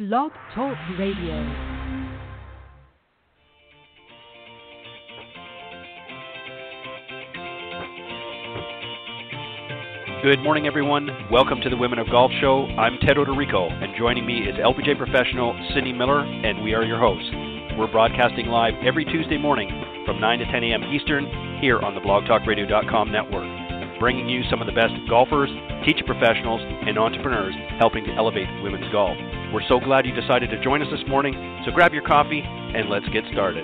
Blog Talk Radio. Good morning, everyone. Welcome to the Women of Golf Show. I'm Ted Oderico, and joining me is LPGA professional Cindy Miller, and we are your hosts. We're broadcasting live every Tuesday morning from 9 to 10 a.m. Eastern here on the blogtalkradio.com network, bringing you some of the best golfers, teacher professionals, and entrepreneurs helping to elevate women's golf. We're so glad you decided to join us this morning, so grab your coffee and let's get started.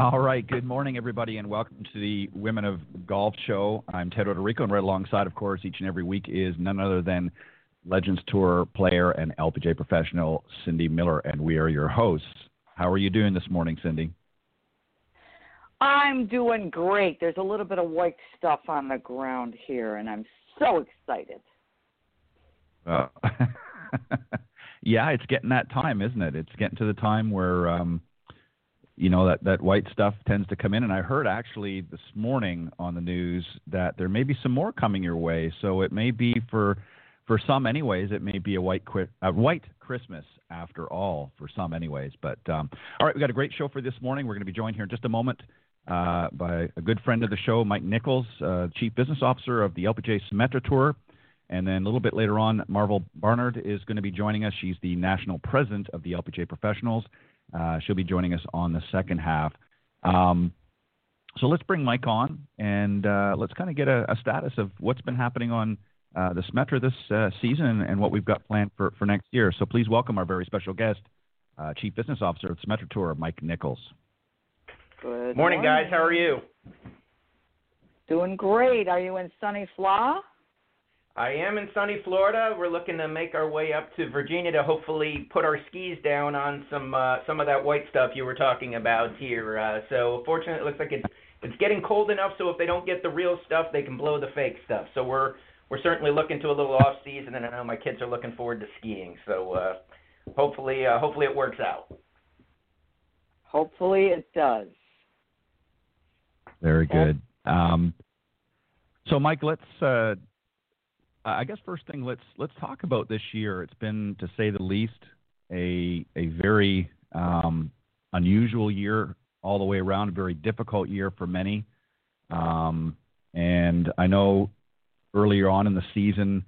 All right. Good morning, everybody, and welcome to the Women of Golf Show. I'm Ted Oderico, and right alongside, of course, each and every week is none other than Legends Tour player and LPGA professional Cindy Miller, and we are your hosts. How are you doing this morning, Cindy? I'm doing great. There's a little bit of white stuff on the ground here, and I'm so excited. Uh, yeah, it's getting that time, isn't it? It's getting to the time where. Um, you know that that white stuff tends to come in and i heard actually this morning on the news that there may be some more coming your way so it may be for for some anyways it may be a white qui- a white christmas after all for some anyways but um, all right we got a great show for this morning. We're going to be joined here in just a moment uh, by a good friend of the show mike nichols uh, chief business officer of the lpga symetra tour. And then a little bit later on Marvol Barnard is going to be joining us. She's the national president of the lpga professionals. Uh, she'll be joining us on the second half. Um, so let's bring Mike on and uh, let's kind of get a, a, status of what's been happening on uh, the Symetra this uh, season and, and, what we've got planned for, for next year. So please welcome our very special guest, uh, Chief Business Officer of Symetra Tour, Mike Nichols. Good morning, morning, guys. How are you? Doing great. Are you in sunny Fla? I am in sunny Florida. We're looking to make our way up to Virginia to hopefully put our skis down on some uh, some of that white stuff you were talking about here. Uh, so fortunately, it looks like it's it's getting cold enough so if they don't get the real stuff, they can blow the fake stuff. So we're we're certainly looking to a little off season, and I know my kids are looking forward to skiing. So uh, hopefully uh, hopefully it works out. Hopefully it does. Very good. Um, so Mike, let's. Uh, I guess first thing let's let's talk about this year. It's been, to say the least, a a very um, unusual year all the way around. A very difficult year for many. Um, and I know earlier on in the season,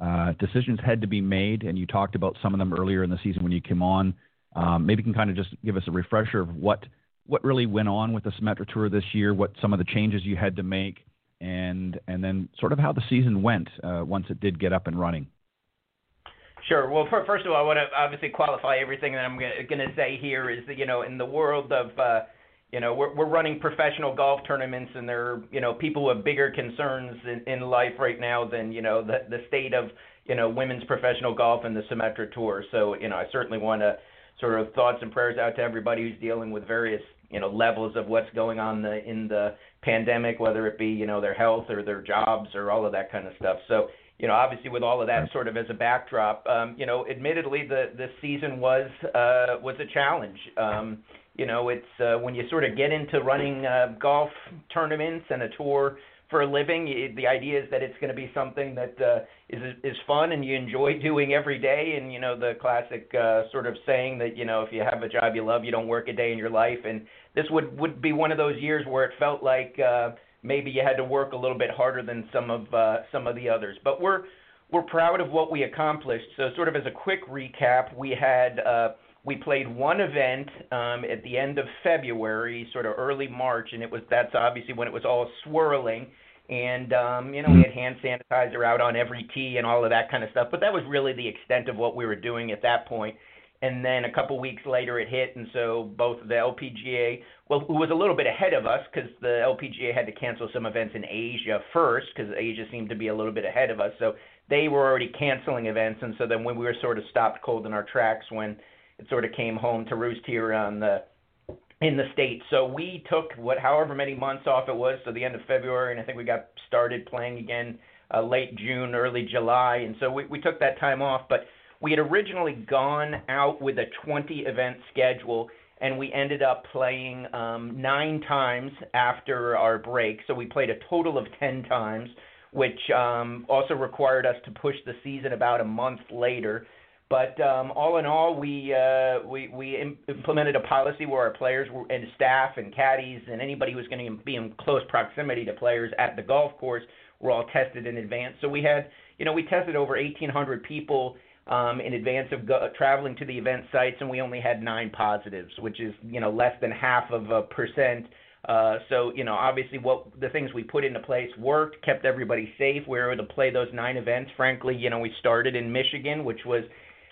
uh, decisions had to be made, and you talked about some of them earlier in the season when you came on. Um, maybe you can kind of just give us a refresher of what what really went on with the Symetra Tour this year, what some of the changes you had to make, and and then sort of how the season went uh, once it did get up and running. Sure. Well, for, first of all, I want to obviously qualify everything that I'm going to say here is that you know in the world of uh, you know we're we're running professional golf tournaments and there are you know people who have bigger concerns in, in life right now than you know the the state of you know women's professional golf and the Symetra Tour. So you know I certainly want to sort of thoughts and prayers out to everybody who's dealing with various you know levels of what's going on the, in the pandemic, whether it be you know their health or their jobs or all of that kind of stuff. So you know obviously with all of that sort of as a backdrop, um, you know admittedly the the season was uh, was a challenge. Um, you know it's uh, when you sort of get into running uh, golf tournaments and a tour for a living. The idea is that it's going to be something that uh, is is fun and you enjoy doing every day. And you know the classic uh, sort of saying that you know if you have a job you love, you don't work a day in your life. And this would would be one of those years where it felt like uh, maybe you had to work a little bit harder than some of uh, some of the others. But we're we're proud of what we accomplished. So sort of as a quick recap, we had. Uh, we played one event um, at the end of February, sort of early March, and it was that's obviously when it was all swirling. And um, you know, we had hand sanitizer out on every tee and all of that kind of stuff. But that was really the extent of what we were doing at that point. And then a couple weeks later, it hit, and so both the LPGA, well, who was a little bit ahead of us because the LPGA had to cancel some events in Asia first because Asia seemed to be a little bit ahead of us. So they were already canceling events, and so then when we were sort of stopped cold in our tracks when it sort of came home to roost here on the in the states. So we took what however many months off it was, so the end of February, and I think we got started playing again uh, late June, early July, and so we we took that time off. But we had originally gone out with a 20 event schedule, and we ended up playing um, nine times after our break. So we played a total of 10 times, which um, also required us to push the season about a month later. But um, all in all, we uh, we we implemented a policy where our players were, and staff and caddies and anybody who was going to be in close proximity to players at the golf course were all tested in advance. So we had, you know, we tested over 1,800 people um, in advance of go- traveling to the event sites, and we only had nine positives, which is, you know, less than half of a percent. Uh, so, you know, obviously, what the things we put into place worked, kept everybody safe. We were able to play those nine events. Frankly, you know, we started in Michigan, which was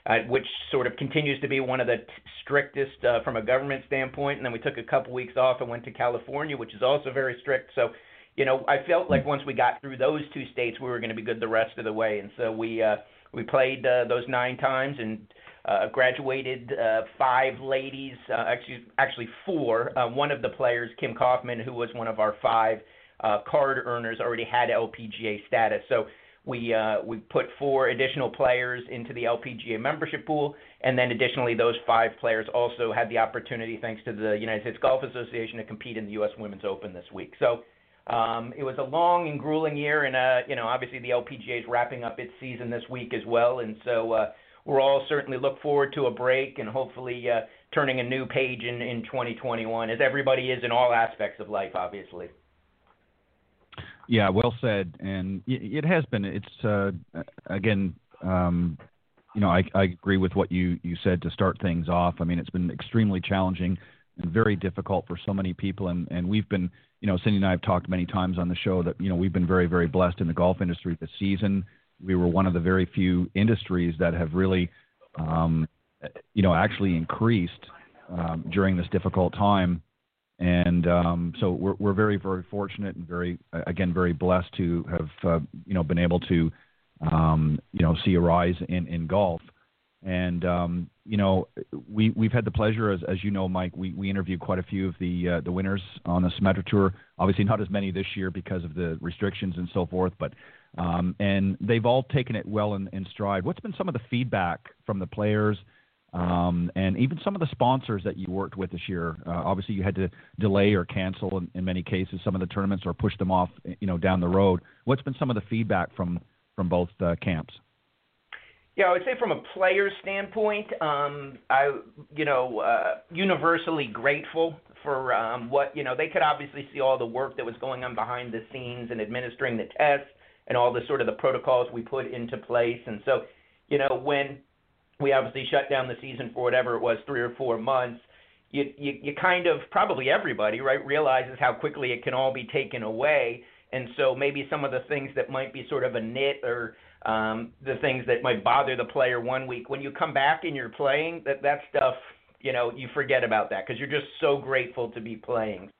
uh, which sort of continues to be one of the t- strictest uh, from a government standpoint. And then we took a couple weeks off and went to California, which is also very strict. So, you know, I felt like once we got through those two states, we were going to be good the rest of the way. And so we uh, we played uh, those nine times and uh, graduated uh, five ladies, uh, actually actually four. Uh, one of the players, Kim Kaufman, who was one of our five uh, card earners, already had LPGA status. So we uh, we put four additional players into the LPGA membership pool, and then additionally, those five players also had the opportunity, thanks to the United States Golf Association, to compete in the U.S. Women's Open this week. So um, it was a long and grueling year, and uh, you know, obviously the LPGA is wrapping up its season this week as well, and so uh, we're all certainly look forward to a break and hopefully uh, turning a new page in in 2021, as everybody is in all aspects of life, obviously. Yeah, well said. And it has been. It's uh, again, um, you know, I, I agree with what you you said to start things off. I mean, it's been extremely challenging and very difficult for so many people. And and we've been, you know, Cindy and I have talked many times on the show that you know we've been very very blessed in the golf industry this season. We were one of the very few industries that have really, um, you know, actually increased um, during this difficult time and um, so we're, we're very very fortunate and very again very blessed to have uh, you know been able to um, you know see a rise in in golf. And um, you know we we've had the pleasure as as you know Mike we we interviewed quite a few of the uh, the winners on the Symetra tour. Obviously not as many this year because of the restrictions and so forth but um, and they've all taken it well in, in stride. What's been some of the feedback from the players um, and even some of the sponsors that you worked with this year. Uh, obviously, you had to delay or cancel in, in, many cases some of the tournaments or push them off, you know, down the road. What's been some of the feedback from from both uh, camps? Yeah, I would say from a player standpoint, um, I, you know, uh, universally grateful for um, what you know. They could obviously see all the work that was going on behind the scenes and administering the tests and all the sort of the protocols we put into place. And so, you know, when we obviously shut down the season for whatever it was, three or four months. You, you, you kind of probably everybody right realizes how quickly it can all be taken away, and so maybe some of the things that might be sort of a nit or um, the things that might bother the player one week when you come back and you're playing that that stuff you know you forget about that because you're just so grateful to be playing.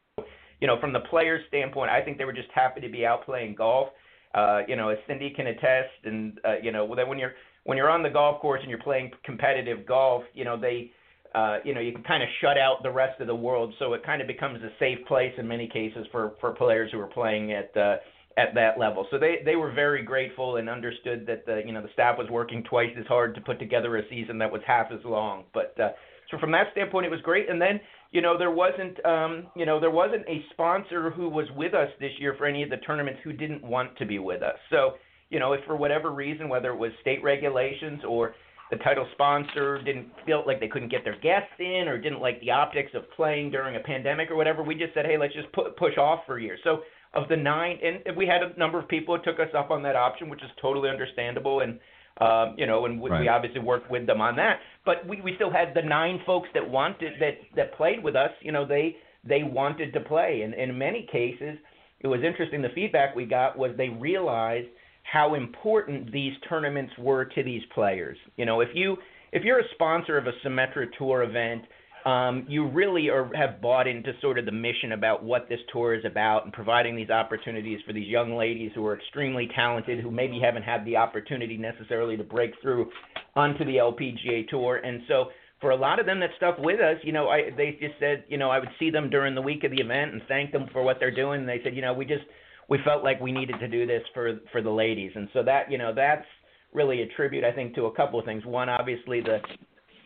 You know, from the player's standpoint, I think they were just happy to be out playing golf. Uh, you know, as Cindy can attest, and uh, you know, that when you're when you're on the golf course and you're playing competitive golf, you know they, uh, you know, you can kind of shut out the rest of the world, so it kind of becomes a safe place in many cases for for players who are playing at uh, at that level. So they they were very grateful and understood that the you know the staff was working twice as hard to put together a season that was half as long. But uh, so from that standpoint, it was great. And then you know there wasn't um, you know there wasn't a sponsor who was with us this year for any of the tournaments who didn't want to be with us. So you know, if for whatever reason, whether it was state regulations or the title sponsor didn't feel like they couldn't get their guests in or didn't like the optics of playing during a pandemic or whatever, we just said, hey, let's just put, push off for a year. So of the nine, and we had a number of people who took us up on that option, which is totally understandable, and um, you know, and we, right. we obviously worked with them on that. But we, we still had the nine folks that wanted that that played with us. You know, they they wanted to play, and in many cases, it was interesting. The feedback we got was they realized – how important these tournaments were to these players. You know, if you if you're a sponsor of a Symetra Tour event, um, you really are, have bought into sort of the mission about what this tour is about and providing these opportunities for these young ladies who are extremely talented, who maybe haven't had the opportunity necessarily to break through onto the LPGA Tour. And so for a lot of them that stuck with us, you know, I they just said, you know, I would see them during the week of the event and thank them for what they're doing. And they said, you know, we just we felt like we needed to do this for for the ladies, and so that you know that's really a tribute I think to a couple of things. One, obviously the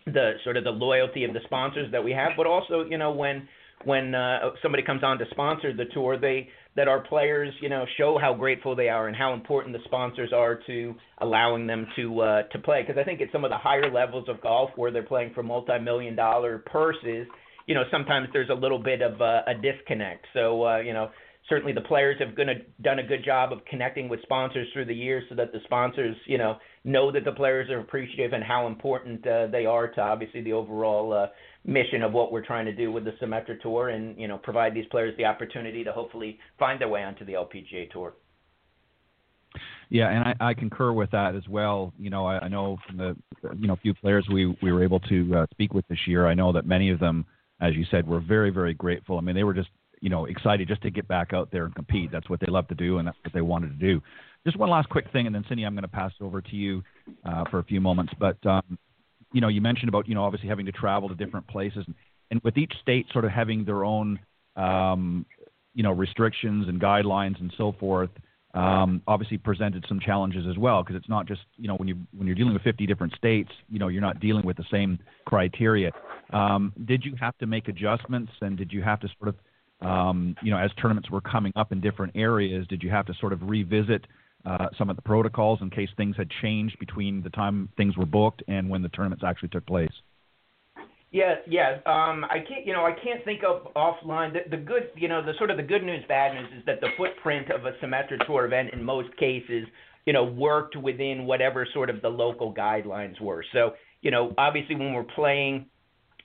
the sort of the loyalty of the sponsors that we have, but also you know when when uh, somebody comes on to sponsor the tour, they that our players you know show how grateful they are and how important the sponsors are to allowing them to uh, to play. Because I think at some of the higher levels of golf where they're playing for multi-million dollar purses, you know sometimes there's a little bit of uh, a disconnect. So uh, you know certainly the players have gonna, done a good job of connecting with sponsors through the years so that the sponsors, you know, know that the players are appreciative and how important uh, they are to obviously the overall uh, mission of what we're trying to do with the Symetra Tour and, you know, provide these players the opportunity to hopefully find their way onto the LPGA Tour. Yeah, and I, I concur with that as well. You know, I, I know from the you know few players we we were able to uh, speak with this year, I know that many of them, as you said, were very very grateful. I mean, they were just you know excited just to get back out there and compete. That's what they love to do, and that's what they wanted to do. Just one last quick thing, and then Cindy, I'm going to pass it over to you uh, for a few moments. But um, you know, you mentioned about you know obviously having to travel to different places, and, and with each state sort of having their own um, you know restrictions and guidelines and so forth. Um, obviously presented some challenges as well because it's not just you know when you when you're dealing with 50 different states you know you're not dealing with the same criteria. Um, did you have to make adjustments and did you have to sort of um, you know, as tournaments were coming up in different areas, did you have to sort of revisit uh, some of the protocols in case things had changed between the time things were booked and when the tournaments actually took place? Yeah, yeah. Um, I can't, you know, I can't think of offline. The, the good, you know, the sort of the good news, bad news is that the footprint of a Symetra Tour event in most cases, you know, worked within whatever sort of the local guidelines were. So, you know, obviously when we're playing,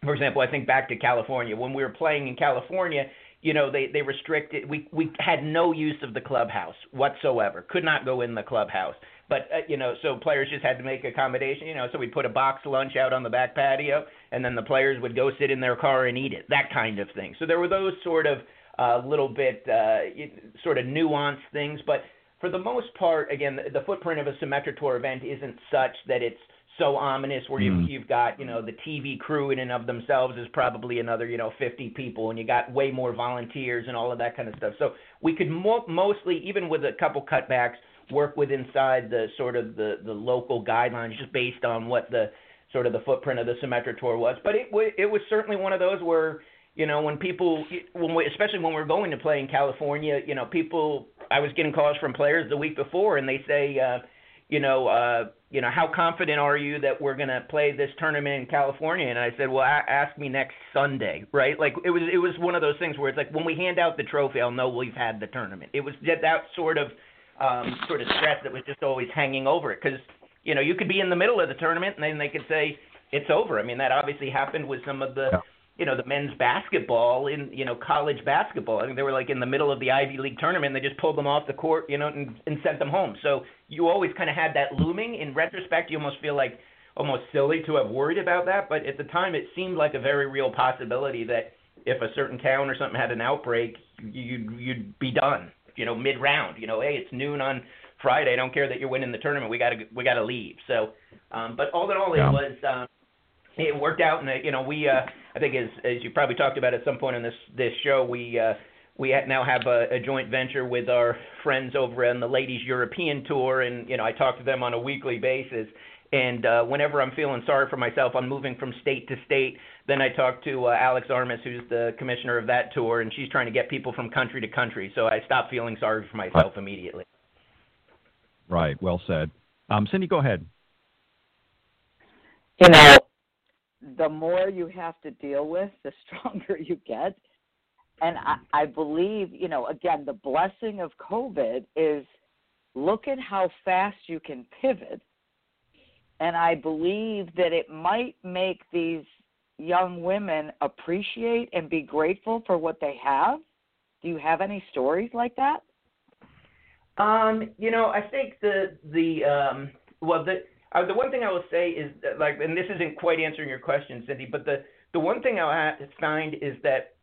for example, I think back to California, when we were playing in California, you know they they restricted we we had no use of the clubhouse whatsoever could not go in the clubhouse. But uh, you know so players just had to make accommodation you know so we'd put a box lunch out on the back patio and then the players would go sit in their car and eat it that kind of thing. So there were those sort of uh, little bit uh, sort of nuanced things. But for the most part again the, the footprint of a Symetra Tour event isn't such that it's so ominous where you've, mm. you've got you know the TV crew in and of themselves is probably another you know 50 people and you got way more volunteers and all of that kind of stuff. So we could mo- mostly even with a couple cutbacks work with inside the sort of the the local guidelines just based on what the sort of the footprint of the Symetra tour was. But it w- it was certainly one of those where you know when people when we, especially when we're going to play in California, you know people I was getting calls from players the week before and they say uh you know, uh, you know, how confident are you that we're going to play this tournament in California? And I said, well, a- ask me next Sunday, right? Like it was, it was one of those things where it's like when we hand out the trophy, I'll know we've had the tournament. It was that, that sort of, um, sort of stress that was just always hanging over it because, you know, you could be in the middle of the tournament and then they could say it's over. I mean, that obviously happened with some of the. Yeah you know the men's basketball in you know college basketball. I think they were like in the middle of the Ivy League tournament. They just pulled them off the court, you know, and, and sent them home. So you always kind of had that looming. In retrospect, you almost feel like almost silly to have worried about that, but at the time it seemed like a very real possibility that if a certain town or something had an outbreak, you'd you'd be done. You know, mid round. You know, hey, it's noon on Friday. I don't care that you're winning the tournament. We got to we got to leave. So, um, but all in all, yeah. it was. Um, it worked out, and you know we uh, I think as as you probably talked about at some point in this this show we uh, we now have a, a joint venture with our friends over on the Ladies European Tour, and you know I talk to them on a weekly basis. And uh, whenever I'm feeling sorry for myself, I'm moving from state to state. Then I talk to uh, Alex Armas, who's the commissioner of that tour, and she's trying to get people from country to country. So I stop feeling sorry for myself immediately. Right. Well said. Um, Cindy, go ahead. You know, the more you have to deal with, the stronger you get. And I, I believe, you know, again, the blessing of COVID is look at how fast you can pivot. And I believe that it might make these young women appreciate and be grateful for what they have. Do you have any stories like that? Um, you know, I think the the um well the uh, the one thing I will say is that, like, and this isn't quite answering your question, Cindy, but the the one thing I find is that,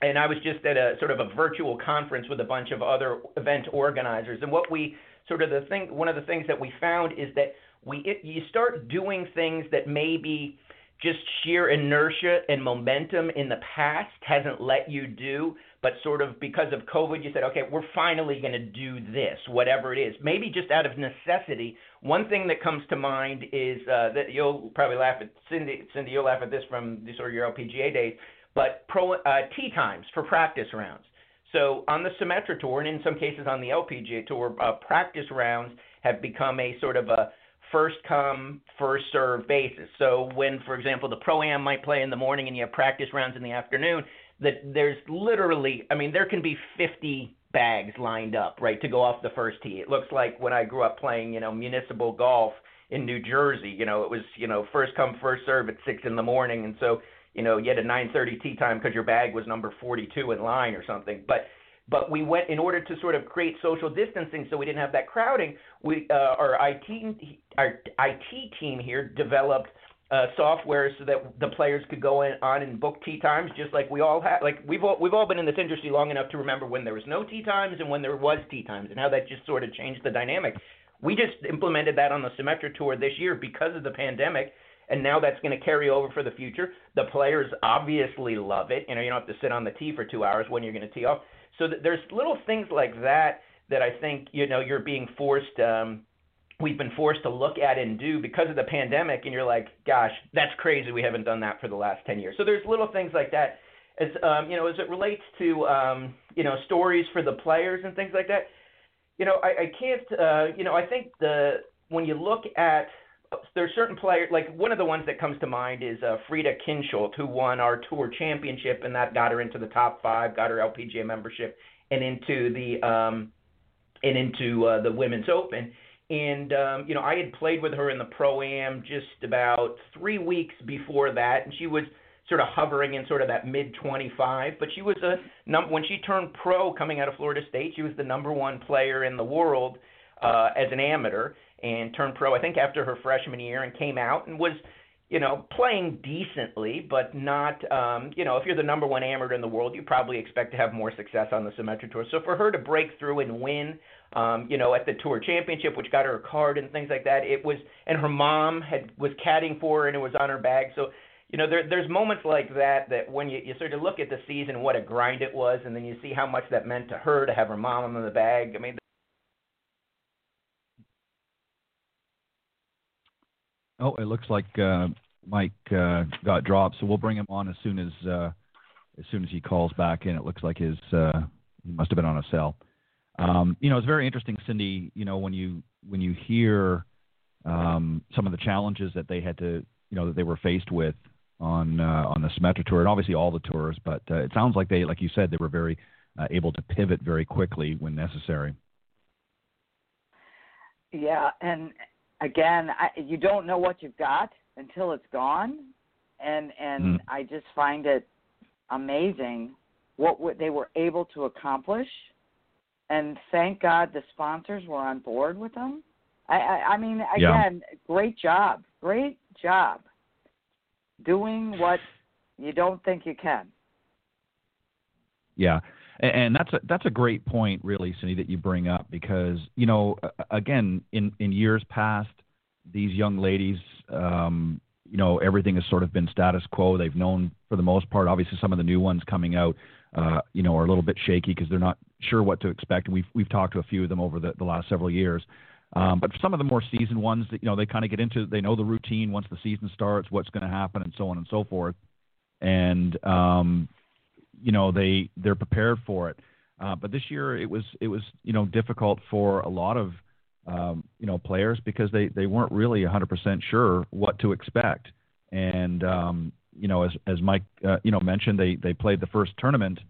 and I was just at a sort of a virtual conference with a bunch of other event organizers, and what we sort of the thing, one of the things that we found is that we it, you start doing things that maybe just sheer inertia and momentum in the past hasn't let you do, but sort of because of COVID, you said, okay, we're finally going to do this, whatever it is. Maybe just out of necessity. One thing that comes to mind is uh, that you'll probably laugh at Cindy. Cindy, you'll laugh at this from sort of your LPGA days, but pro uh, tee times for practice rounds. So on the Symetra Tour, and in some cases on the LPGA Tour, uh, practice rounds have become a sort of a first come, first serve basis. So when, for example, the pro am might play in the morning and you have practice rounds in the afternoon, that there's literally, I mean, there can be 50 bags lined up, right, to go off the first tee. It looks like when I grew up playing, you know, municipal golf in New Jersey, you know, it was, you know, first come, first serve at six in the morning, and so, you know, you had a 9:30 tee time because your bag was number 42 in line or something, but but we went in order to sort of create social distancing, so we didn't have that crowding. We uh, our IT our IT team here developed uh, software so that the players could go in, on and book tee times, just like we all have. Like we've all, we've all been in this industry long enough to remember when there was no tee times and when there was tee times, and how that just sort of changed the dynamic. We just implemented that on the Symetra tour this year because of the pandemic, and now that's going to carry over for the future. The players obviously love it. You know, you don't have to sit on the tee for two hours when you're going to tee off. So there's little things like that that I think you know you're being forced. Um, we've been forced to look at and do because of the pandemic, and you're like, gosh, that's crazy. We haven't done that for the last ten years. So there's little things like that. As um, you know, as it relates to um, you know stories for the players and things like that. You know, I, I can't. Uh, you know, I think the when you look at there's certain players like one of the ones that comes to mind is uh, Frida Kinhult, who won our tour championship, and that got her into the top five, got her LPGA membership, and into the um, and into uh, the Women's Open. And um, you know, I had played with her in the pro am just about three weeks before that, and she was sort of hovering in sort of that mid 25. But she was a num- when she turned pro coming out of Florida State, she was the number one player in the world uh, as an amateur and turned pro, I think, after her freshman year and came out and was, you know, playing decently, but not, um, you know, if you're the number one amateur in the world, you probably expect to have more success on the Symetra Tour. So for her to break through and win, um, you know, at the Tour Championship, which got her a card and things like that, it was, and her mom had was caddying for her and it was on her bag. So, you know, there, there's moments like that that when you, you sort of look at the season, what a grind it was, and then you see how much that meant to her to have her mom on the bag. I mean, Oh, it looks like uh, Mike uh, got dropped, so we'll bring him on as soon as uh, as soon as he calls back in. It looks like his uh, he must have been on a cell. Um, you know, it's very interesting, Cindy. You know, when you when you hear um, some of the challenges that they had to, you know, that they were faced with on uh, on the Symetra tour, and obviously all the tours, but uh, it sounds like they, like you said, they were very uh, able to pivot very quickly when necessary. Yeah, and again, I, you don't know what you've got until it's gone, and and mm. I just find it amazing what, what they were able to accomplish, and thank God the sponsors were on board with them. I, I, I mean, again, yeah. great job, great job, doing what you don't think you can. Yeah, and that's a that's a great point, really, Cindy, that you bring up because you know, again, in in years past, these young ladies, um, you know, everything has sort of been status quo. They've known for the most part. Obviously, some of the new ones coming out, uh, you know, are a little bit shaky because they're not sure what to expect. And we've we've talked to a few of them over the, the last several years. Um, but some of the more seasoned ones, that you know, they kind of get into, they know the routine once the season starts, what's going to happen, and so on and so forth. And um, you know they they're prepared for it. Uh, but this year it was it was you know difficult for a lot of um, you know players because they they weren't really 100% sure what to expect. And um, you know as as Mike uh, you know mentioned they they played the first tournament.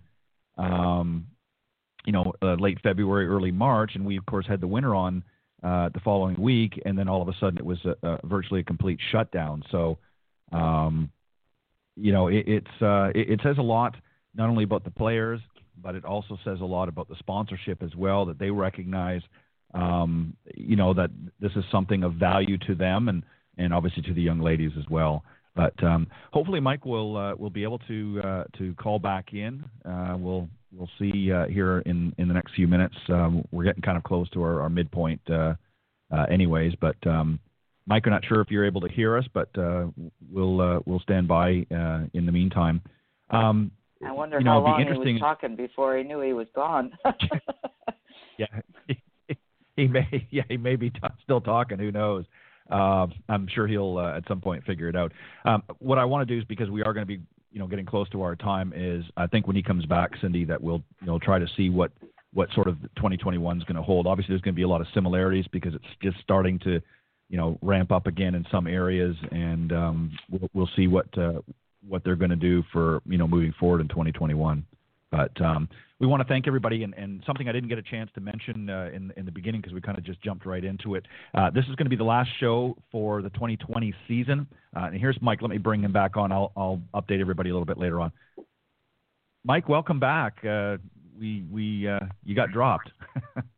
Um, you know, uh, late February, early March, and we of course had the winter on uh, the following week, and then all of a sudden it was a, a virtually a complete shutdown. So, um, you know, it, it's uh, it, it says a lot not only about the players, but it also says a lot about the sponsorship as well that they recognize, um, you know, that this is something of value to them and and obviously to the young ladies as well. But um, hopefully, Mike will uh, will be able to uh, to call back in. Uh, we'll we'll see uh, here in in the next few minutes. Um, we're getting kind of close to our, our midpoint, uh, uh, anyways. But um, Mike, I'm not sure if you're able to hear us, but we'll we'll stand by in the meantime. I wonder you know, how long he was talking before he knew he was gone. yeah, he may yeah he may be t- still talking. Who knows? Uh, I'm sure he'll uh, at some point figure it out. Um, what I want to do is because we are going to be you know getting close to our time is I think when he comes back, Cindy, that we'll you know try to see what what sort of 2021 is going to hold. Obviously, there's going to be a lot of similarities because it's just starting to you know ramp up again in some areas, and um, we'll, we'll see what uh, what they're going to do for you know moving forward in 2021. But um, we want to thank everybody, and, and, something I didn't get a chance to mention uh, in in the beginning because we kind of just jumped right into it. Uh, this is going to be the last show for the 2020 season. Uh, and here's Mike. Let me bring him back on. I'll I'll update everybody a little bit later on. Mike, welcome back. Uh, we we uh, you got dropped.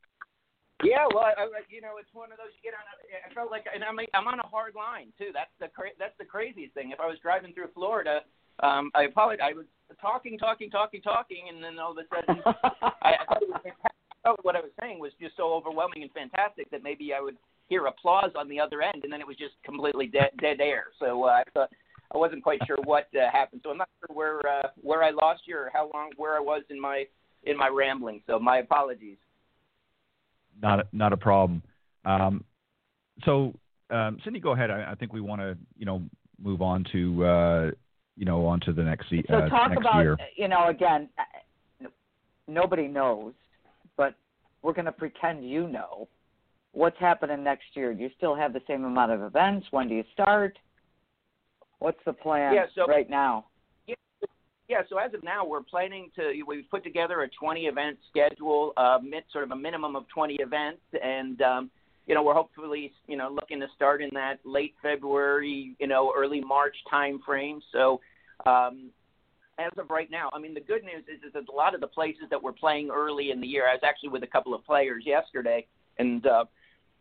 Yeah, well, I, I, you know, it's one of those you get on. A, I felt like, and I'm I'm on a hard line too. That's the cra- that's the craziest thing. If I was driving through Florida, um, I apologize. I was talking, talking, talking, talking, and then all of a sudden, I, I thought it was fantastic. I thought what I was saying was just so overwhelming and fantastic that maybe I would hear applause on the other end, and then it was just completely dead dead air. So uh, I thought I wasn't quite sure what uh, happened. So I'm not sure where uh, where I lost you or how long where I was in my in my rambling. So my apologies. Not a, not a problem. Um, so, um, Cindy, go ahead. I, I think we want to, you know, move on to, uh, you know, on to the next, se- so uh, talk next about, year. you know, again, uh, nobody knows, but we're going to pretend you know what's happening next year. Do you still have the same amount of events? When do you start? What's the plan Yeah, so- right now? Yeah, so as of now, we're planning to. We've put together a 20 event schedule, uh, sort of a minimum of 20 events, and um, you know we're hopefully you know looking to start in that late February, you know, early March time frame. So um, as of right now, I mean the good news is, is that a lot of the places that we're playing early in the year. I was actually with a couple of players yesterday, and uh,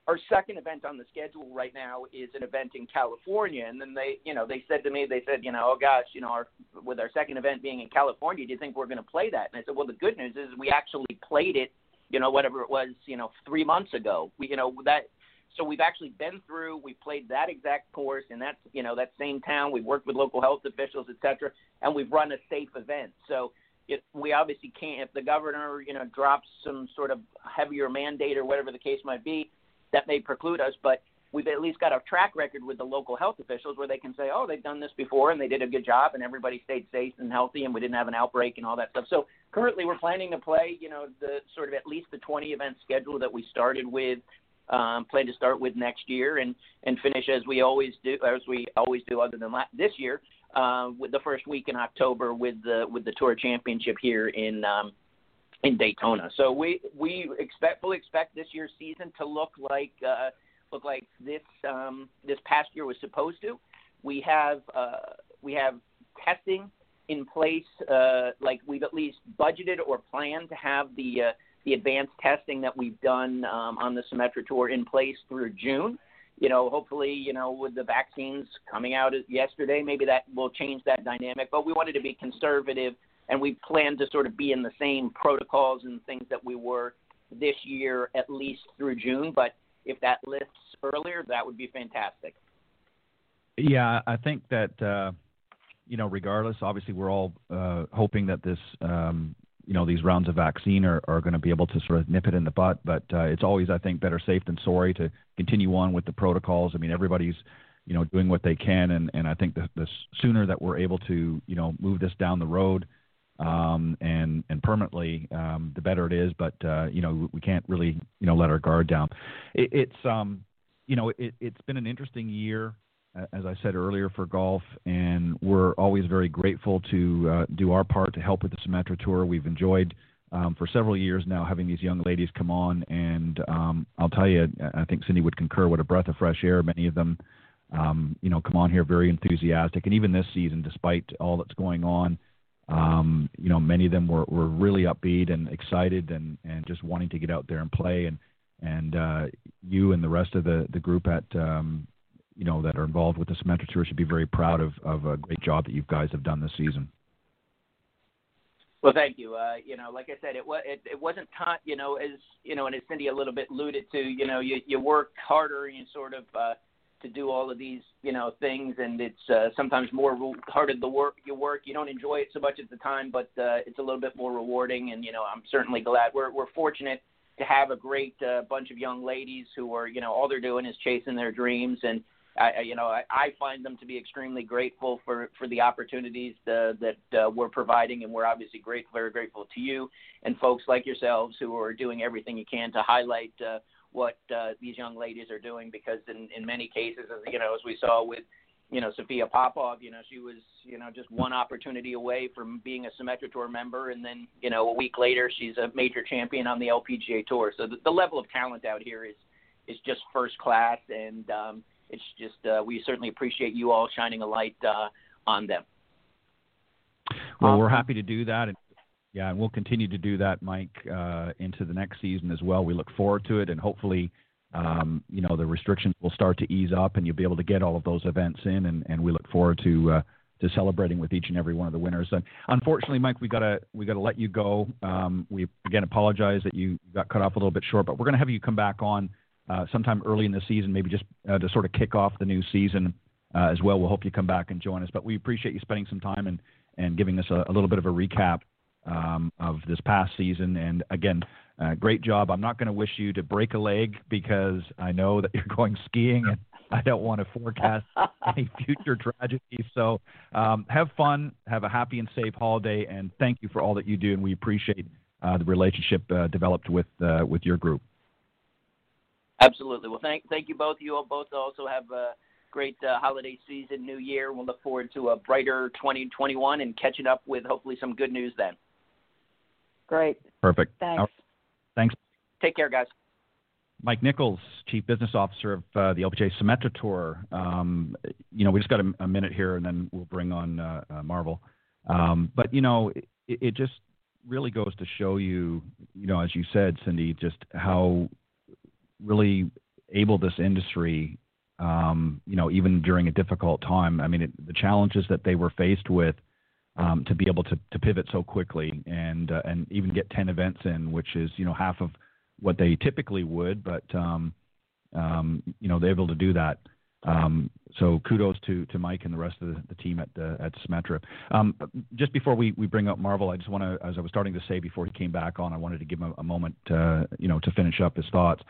our second event on the schedule right now is an event in California. And then they, you know, they said to me, they said, you know, oh gosh, you know, our, with our second event being in California, do you think we're going to play that? And I said, well, the good news is we actually played it, you know, whatever it was, you know, three months ago. We, you know, that. So we've actually been through. We played that exact course in that, you know, that same town. We've worked with local health officials, et cetera, and we've run a safe event. So it, we obviously can't. If the governor, you know, drops some sort of heavier mandate or whatever the case might be, that may preclude us, but we've at least got a track record with the local health officials where they can say, oh, they've done this before and they did a good job and everybody stayed safe and healthy and we didn't have an outbreak and all that stuff. So currently we're planning to play, you know, the sort of at least the 20 event schedule that we started with, um, plan to start with next year and, and finish as we always do, as we always do other than la- this year, uh, with the first week in October with the, with the tour championship here in, um, in Daytona. So we we expect fully expect this year's season to look like uh, look like this um, this past year was supposed to. We have uh, we have testing in place, uh, like we've at least budgeted or planned to have the uh, the advanced testing that we've done um, on the Symetra Tour in place through June. You know, hopefully, you know, with the vaccines coming out yesterday, maybe that will change that dynamic. But we wanted to be conservative and we plan to sort of be in the same protocols and things that we were this year at least through June. But if that lifts earlier, that would be fantastic. Yeah, I think that uh, you know, regardless, obviously, we're all uh, hoping that this, um, you know, these rounds of vaccine are, are going to be able to sort of nip it in the butt. But uh, it's always, I think, better safe than sorry to continue on with the protocols. I mean, everybody's you know doing what they can, and and I think the, the sooner that we're able to you know move this down the road um, and and permanently, um, the better it is. But uh, you know, we can't really you know let our guard down. It, it's um, you know, it, it's been an interesting year, as I said earlier, for golf, and we're always very grateful to uh, do our part to help with the Symetra Tour. We've enjoyed. Um, for several years now, having these young ladies come on, and um, I'll tell you, I think Cindy would concur. What a breath of fresh air! Many of them, um, you know, come on here very enthusiastic, and even this season, despite all that's going on, um, you know, many of them were, were really upbeat and excited and, and just wanting to get out there and play. And and uh, you and the rest of the, the group at um, you know that are involved with the Symetra Tour should be very proud of, of a great job that you guys have done this season. Well, thank you. Uh, you know, like I said, it was it, it wasn't taught. You know, as you know, and as Cindy a little bit alluded to, you know, you you work harder and you sort of uh, to do all of these you know things, and it's uh, sometimes more harder the work you work. You don't enjoy it so much at the time, but uh, it's a little bit more rewarding. And you know, I'm certainly glad we're we're fortunate to have a great uh, bunch of young ladies who are you know all they're doing is chasing their dreams and I, you know, I, I find them to be extremely grateful for for the opportunities uh, that uh, we're providing, and we're obviously grateful, very grateful to you and folks like yourselves who are doing everything you can to highlight uh, what uh, these young ladies are doing. Because in in many cases, as you know, as we saw with you know Sophia Popov, you know she was you know just one opportunity away from being a Symetra Tour member, and then you know a week later she's a major champion on the LPGA Tour. So the, the level of talent out here is is just first class, and um, it's just uh, we certainly appreciate you all shining a light uh, on them. Well, awesome. we're happy to do that, and yeah, and we'll continue to do that, Mike, uh, into the next season as well. We look forward to it, and hopefully, um, you know, the restrictions will start to ease up, and you'll be able to get all of those events in, and, and we look forward to. Uh, to celebrating with each and every one of the winners. And unfortunately, Mike, we gotta we gotta let you go. Um, we again apologize that you got cut off a little bit short, but we're gonna have you come back on uh, sometime early in the season, maybe just uh, to sort of kick off the new season uh, as well. We'll hope you come back and join us. But we appreciate you spending some time and, and giving us a, a little bit of a recap um, of this past season. And again, uh, great job. I'm not going to wish you to break a leg because I know that you're going skiing and I don't want to forecast any future tragedies. So um, have fun, have a happy and safe holiday, and thank you for all that you do. And we appreciate uh, the relationship uh, developed with uh, with your group. Absolutely. Well, thank thank you both. You all both also have a great uh, holiday season, New Year. We'll look forward to a brighter 2021 and catching up with hopefully some good news then. Great. Perfect. Thanks. Thanks. Take care, guys. Mike Nichols, Chief Business Officer of uh, the LPGA Symetra Tour. Um, you know, we just got a, a, minute here, and then we'll bring on uh, uh, Marvol. Um, but you know, it, it, just really goes to show you, you know, as you said, Cindy, just how really able this industry, um, you know, even during a difficult time. I mean, it, the challenges that they were faced with um, to be able to, to pivot so quickly and uh, and even get 10 events in, which is you know half of what they typically would, but um, um, you know they're able to do that. Um, so kudos to, to Mike and the rest of the, the team at uh, at Symetra. Um, just before we, we bring up Marvol, I just want to, as I was starting to say before he came back on, I wanted to give him a, a moment, uh, you know, to finish up his thoughts.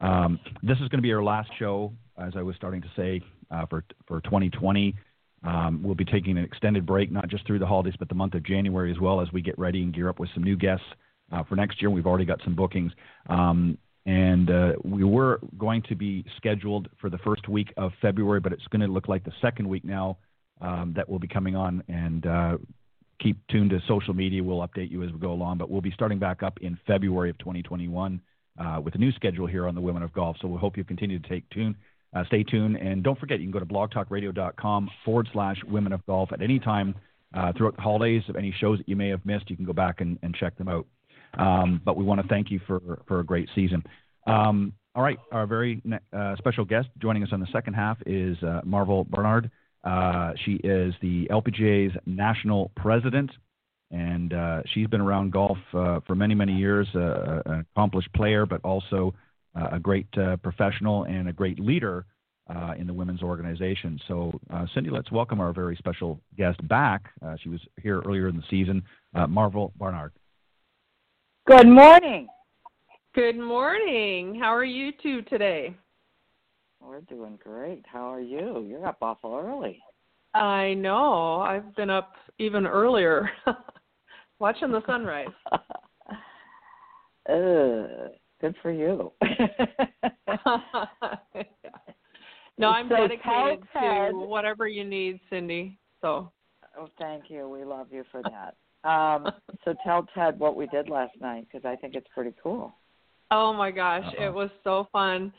Um, this is going to be our last show, as I was starting to say, uh, for for 2020. Um, we'll be taking an extended break, not just through the holidays, but the month of January as well, as we get ready and gear up with some new guests uh, for next year. We've already got some bookings, um, and uh, we were going to be scheduled for the first week of February, but it's going to look like the second week now um, that will be coming on. And uh, keep tuned to social media. We'll update you as we go along, but we'll be starting back up in February of 2021 uh, with a new schedule here on the Women of Golf. So we hope you continue to take tune, uh, stay tuned, and don't forget you can go to blogtalkradio.com forward slash Women of Golf at any time uh, throughout the holidays. Of any shows that you may have missed, you can go back and, and check them out. Um, but we want to thank you for for a great season. Um, all right, our very uh, special guest joining us on the second half is uh, Marvol Barnard. Uh, she is the LPGA's national president and uh, she's been around golf for many, many years. An accomplished player, but also a great uh, professional and a great leader uh, in the women's organization. So, Cindy, let's welcome our very special guest back. she was here earlier in the season, Marvol Barnard. Good morning. Good morning. How are you two today? We're doing great. How are you? You're up awful early. I know. I've been up even earlier. watching the sunrise. uh, good for you. no, I'm so dedicated to whatever you need, Cindy. So. Oh, thank you. We love you for that. Um, so tell Ted what we did last night because I think it's pretty cool. Oh my gosh, Uh-oh. it was so fun.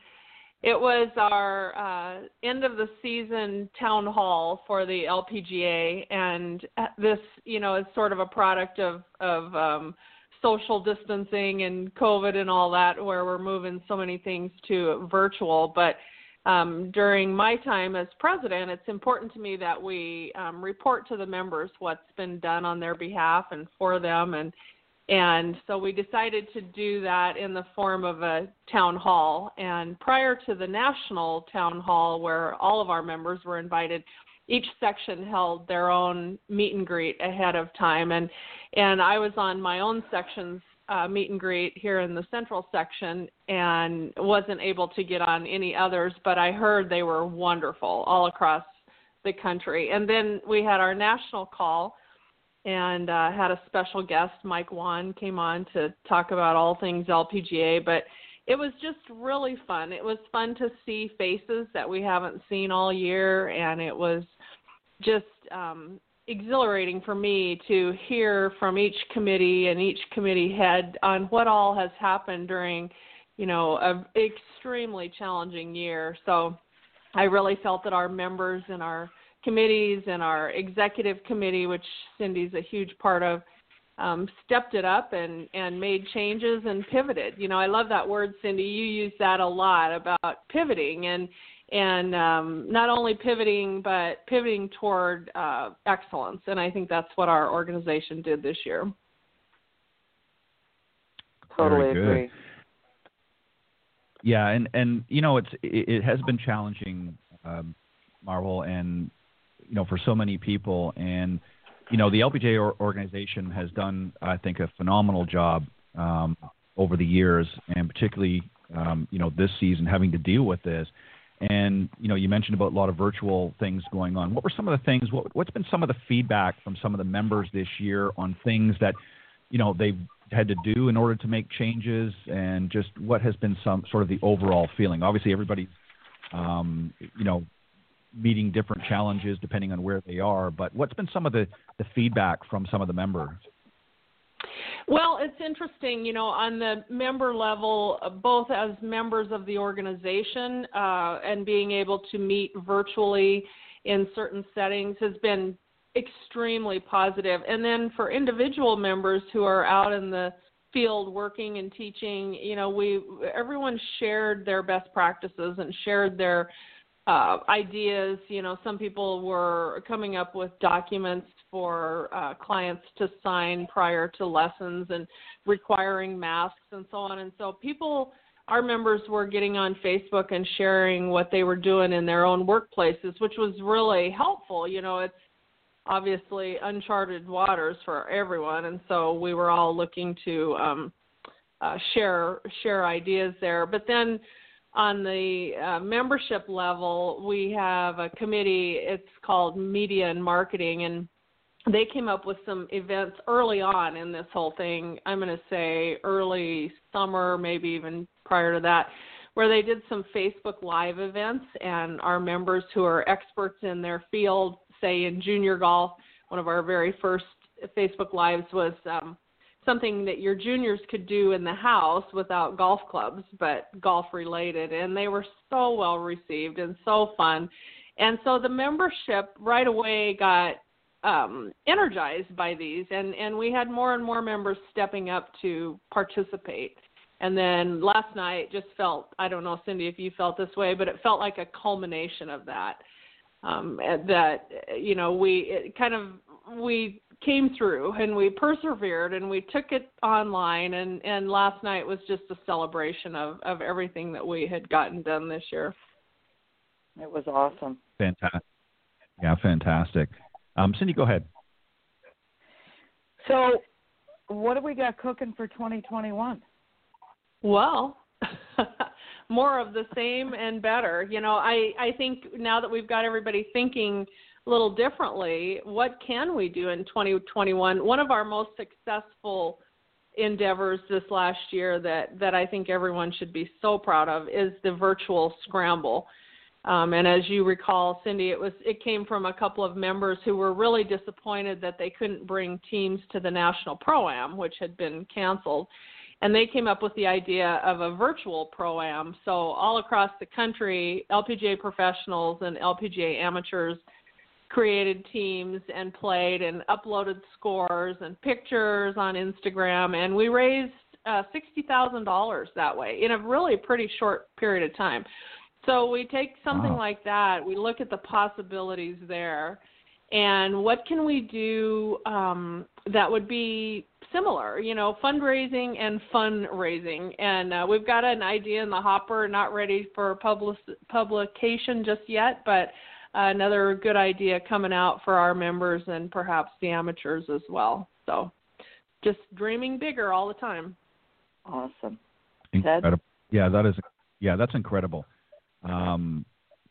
It was our uh, end of the season town hall for the LPGA, and this, you know, is sort of a product of of um, social distancing and COVID and all that, where we're moving so many things to virtual. But um, during my time as president, it's important to me that we um, report to the members what's been done on their behalf and for them, and And so we decided to do that in the form of a town hall. And prior to the national town hall, where all of our members were invited, each section held their own meet and greet ahead of time. And and I was on my own section's uh, meet and greet here in the central section and wasn't able to get on any others, but I heard they were wonderful all across the country. And then we had our national call and uh, had a special guest, Mike Whan, came on to talk about all things LPGA. But it was just really fun. It was fun to see faces that we haven't seen all year, and it was just um, exhilarating for me to hear from each committee and each committee head on what all has happened during, you know, an extremely challenging year. So I really felt that our members and our committees and our executive committee, which Cindy's a huge part of, um, stepped it up and and made changes and pivoted. You know, I love that word, Cindy. You use that a lot about pivoting and and um, not only pivoting but pivoting toward uh, excellence. And I think that's what our organization did this year. Totally agree. Yeah, and and you know it's it, it has been challenging, um, Marvol, and you know, for so many people. And you know, the LPGA organization has done, I think, a phenomenal job um, over the years, and particularly, um, you know, this season having to deal with this. And you know, you mentioned about a lot of virtual things going on. What were some of the things? What, what's been some of the feedback from some of the members this year on things that, you know, they've had to do in order to make changes, and just what has been some sort of the overall feeling? Obviously, everybody's, um, you know, meeting different challenges depending on where they are. But what's been some of the, the feedback from some of the members? Well, it's interesting, you know, on the member level, both as members of the organization uh, and being able to meet virtually in certain settings has been extremely positive. And then for individual members who are out in the field working and teaching, you know, we everyone shared their best practices and shared their uh, ideas. You know, some people were coming up with documents for uh, clients to sign prior to lessons and requiring masks and so on. And so people, our members were getting on Facebook and sharing what they were doing in their own workplaces, which was really helpful. You know, it's obviously uncharted waters for everyone, and so we were all looking to um, uh, share share ideas there. But then on the uh, membership level, we have a committee. It's called Media and Marketing, and they came up with some events early on in this whole thing. I'm going to say early summer, maybe even prior to that, where they did some Facebook Live events, and our members who are experts in their field, say in junior golf, one of our very first Facebook Lives was um, something that your juniors could do in the house without golf clubs, but golf related. And they were so well received and so fun. And so the membership right away got um, energized by these, and, and we had more and more members stepping up to participate. And then last night just felt, I don't know, Cindy, if you felt this way, but it felt like a culmination of that. Um, that, you know, we it kind of, we came through and we persevered and we took it online and and last night was just a celebration of of everything that we had gotten done this year it was awesome fantastic yeah fantastic um, cindy go ahead so what do we got cooking for 2021 well more of the same and better you know i i think now that we've got everybody thinking a little differently, what can we do in 2021? One of our most successful endeavors this last year that that I think everyone should be so proud of is the virtual scramble. Um, and as you recall, Cindy, it was it came from a couple of members who were really disappointed that they couldn't bring teams to the national pro am, which had been canceled. And they came up with the idea of a virtual pro am. So all across the country, LPGA professionals and LPGA amateurs created teams and played and uploaded scores and pictures on Instagram, and we raised uh, sixty thousand dollars that way in a really pretty short period of time. So we take something wow. like that, we look at the possibilities there, and what can we do um, that would be similar, you know, fundraising and fundraising. And uh, we've got an idea in the hopper, not ready for public publication just yet, but uh, another good idea coming out for our members and perhaps the amateurs as well. So just dreaming bigger all the time. Awesome. Incredible. Yeah, that is. Yeah, that's incredible. Um,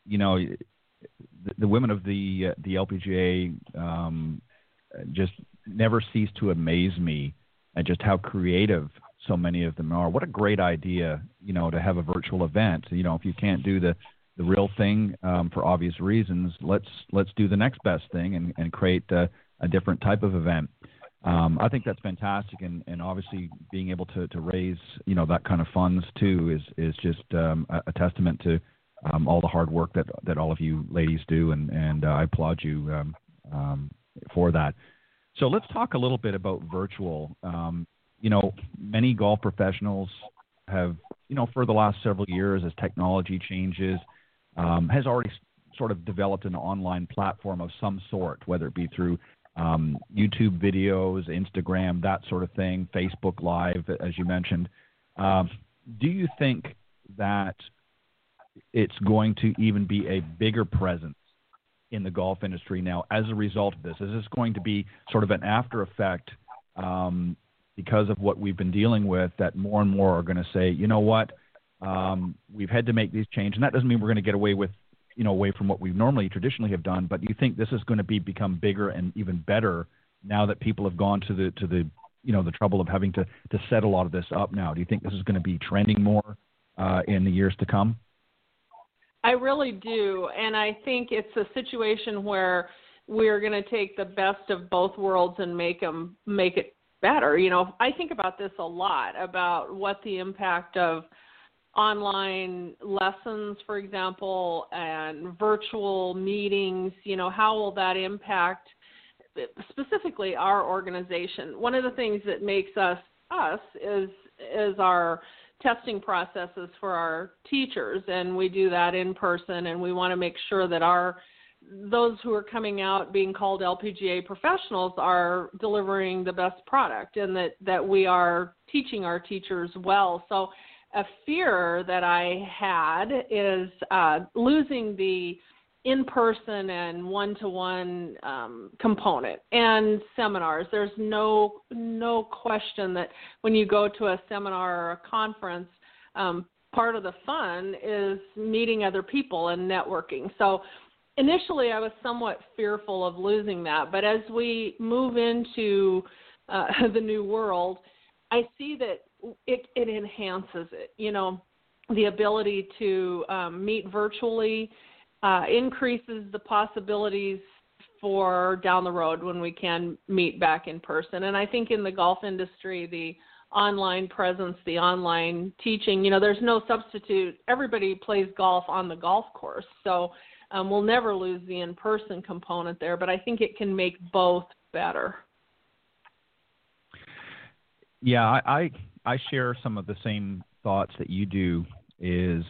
you know, the, the, women of the uh, the LPGA um, just never cease to amaze me at just how creative so many of them are. What a great idea, you know, to have a virtual event. You know, if you can't do the the real thing um, for obvious reasons, let's let's do the next best thing and, and create a, a different type of event. Um, I think that's fantastic, and, and obviously being able to, to raise you know that kind of funds too is is just um, a, a, testament to um, all the hard work that that all of you ladies do, and and uh, I applaud you um, um, for that. So let's talk a little bit about virtual. Um, you know, many golf professionals have you know for the last several years as technology changes has already sort of developed an online platform of some sort, whether it be through um, YouTube videos, Instagram, that sort of thing, Facebook Live, as you mentioned. Um, do you think that it's going to even be a bigger presence in the golf industry now as a result of this? Is this going to be sort of an after effect um, because of what we've been dealing with that more and more are going to say, you know what, um, we've had to make these changes, and that doesn't mean we're going to get away with you know away from what we normally traditionally have done. But do you think this is going to be become bigger and even better now that people have gone to the to the you know the trouble of having to to set a lot of this up now? Do you think this is going to be trending more uh, in the years to come? I really do, and I think it's a situation where we're going to take the best of both worlds and make them make it better. You know, I think about this a lot about what the impact of online lessons, for example, and virtual meetings, you know, how will that impact specifically our organization? One of the things that makes us us is is our testing processes for our teachers and we do that in person and we want to make sure that our those who are coming out being called LPGA professionals are delivering the best product and that that we are teaching our teachers well. So a fear that I had is uh, losing the in person and one to one component and seminars there's no no question that when you go to a seminar or a conference um, part of the fun is meeting other people and networking so initially i was somewhat fearful of losing that but as we move into uh, the new world i see that it, it enhances it. You know, the ability to um, meet virtually uh, increases the possibilities for down the road when we can meet back in person. And I think in the golf industry, the online presence, the online teaching, you know, there's no substitute. Everybody plays golf on the golf course. So um, we'll never lose the in person component there, but I think it can make both better. Yeah, I, I I share some of the same thoughts that you do. Is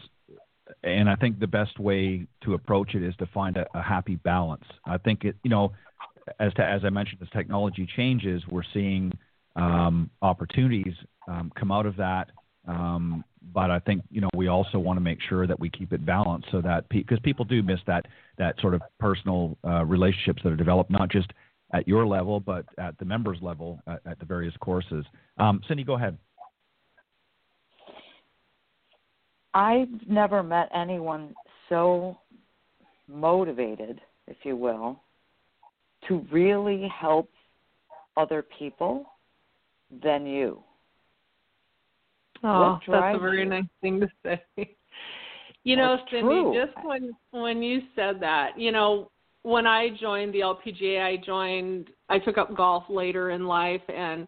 and I think the best way to approach it is to find a, a happy balance. I think it, you know, as to, as I mentioned, as technology changes, we're seeing um, opportunities um, come out of that. Um, but I think you know we also want to make sure that we keep it balanced so that because pe- people do miss that that sort of personal uh, relationships that are developed not just at your level but at the members level at, at the various courses. Um, Cindy, go ahead. I've never met anyone so motivated, if you will, to really help other people than you. Oh, that's a very you? nice thing to say. You know, That's Cindy, true. just when when you said that, you know, when I joined the LPGA, I joined I took up golf later in life and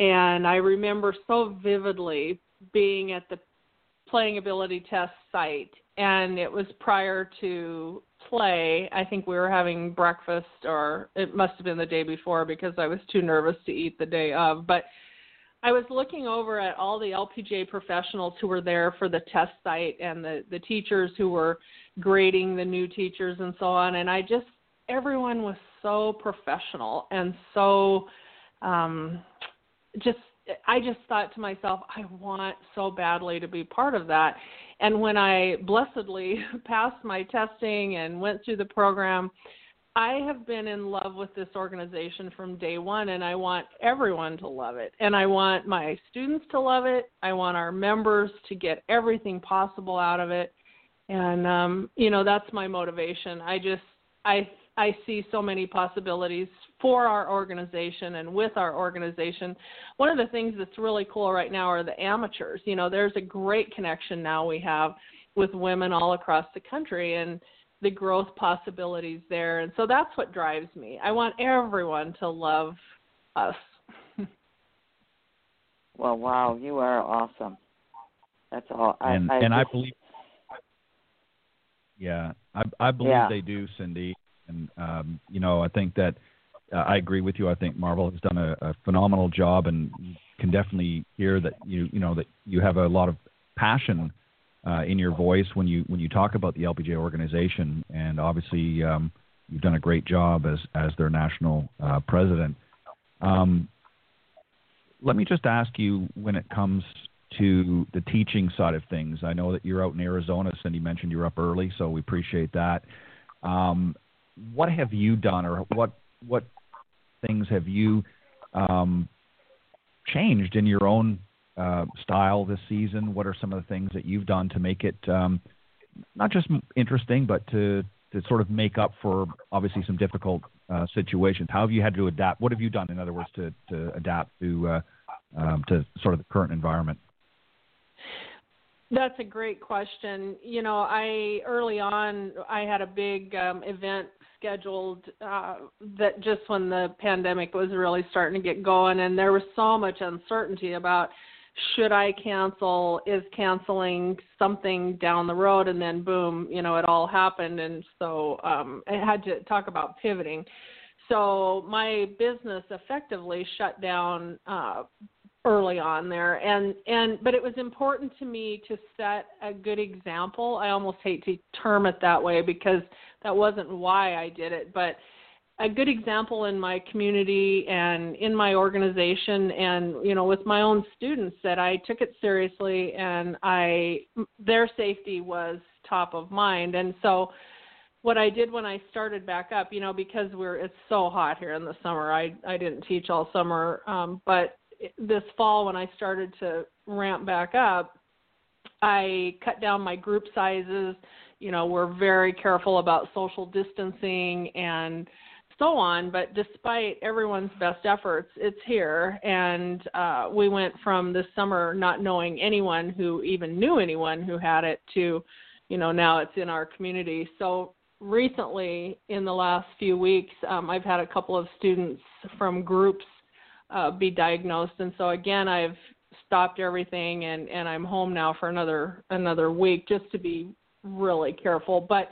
and I remember so vividly being at the playing ability test site and it was prior to play. I think we were having breakfast or it must have been the day before because i was too nervous to eat the day of. But i was looking over at all the lpga professionals who were there for the test site and the the teachers who were grading the new teachers and so on and i just everyone was so professional and so um just I just thought to myself, I want so badly to be part of that. And when I blessedly passed my testing and went through the program, I have been in love with this organization from day one, and I want everyone to love it. And I want my students to love it. I want our members to get everything possible out of it. And um, you know, that's my motivation. I just I I see so many possibilities for our organization and with our organization. One of the things that's really cool right now are the amateurs. You know, there's a great connection now we have with women all across the country and the growth possibilities there. And so that's what drives me. I want everyone to love us. well, wow, you are awesome. That's all. And I, I and just, I believe Yeah, I I believe Yeah. they do, Cindy. And um, you know, I think that uh, I agree with you. I think Marvol has done a, a phenomenal job, and can definitely hear that you you know that you have a lot of passion uh, in your voice when you when you talk about the LPGA organization, and obviously um, you've done a great job as as their national uh, president. Um, let me just ask you when it comes to the teaching side of things. I know that you're out in Arizona. Cindy mentioned you're up early, so we appreciate that. Um, what have you done, or what what things have you um, changed in your own uh, style this season? What are some of the things that you've done to make it um, not just interesting, but to to sort of make up for obviously some difficult uh, situations? How have you had to adapt? What have you done, in other words, to to adapt to uh, um, to sort of the current environment? That's a great question. You know, I early on I had a big um, event scheduled uh, that just when the pandemic was really starting to get going, and there was so much uncertainty about should I cancel, is canceling something down the road, and then boom, you know, it all happened, and so um, I had to talk about pivoting. So my business effectively shut down uh, early on there. And and but it was important to me to set a good example. I almost hate to term it that way because that wasn't why i did it but a good example in my community and in my organization and you know with my own students that i took it seriously and i their safety was top of mind. And so what I did when I started back up, you know, because we're it's so hot here in the summer. I I didn't teach all summer, um, but this fall when I started to ramp back up, I cut down my group sizes. You know, we're very careful about social distancing and so on. But despite everyone's best efforts, it's here. And uh, we went from this summer not knowing anyone who even knew anyone who had it to, you know, now it's in our community. So recently, in the last few weeks, um, I've had a couple of students from groups uh, be diagnosed. And so again, I've stopped everything and and I'm home now for another another week just to be really careful. But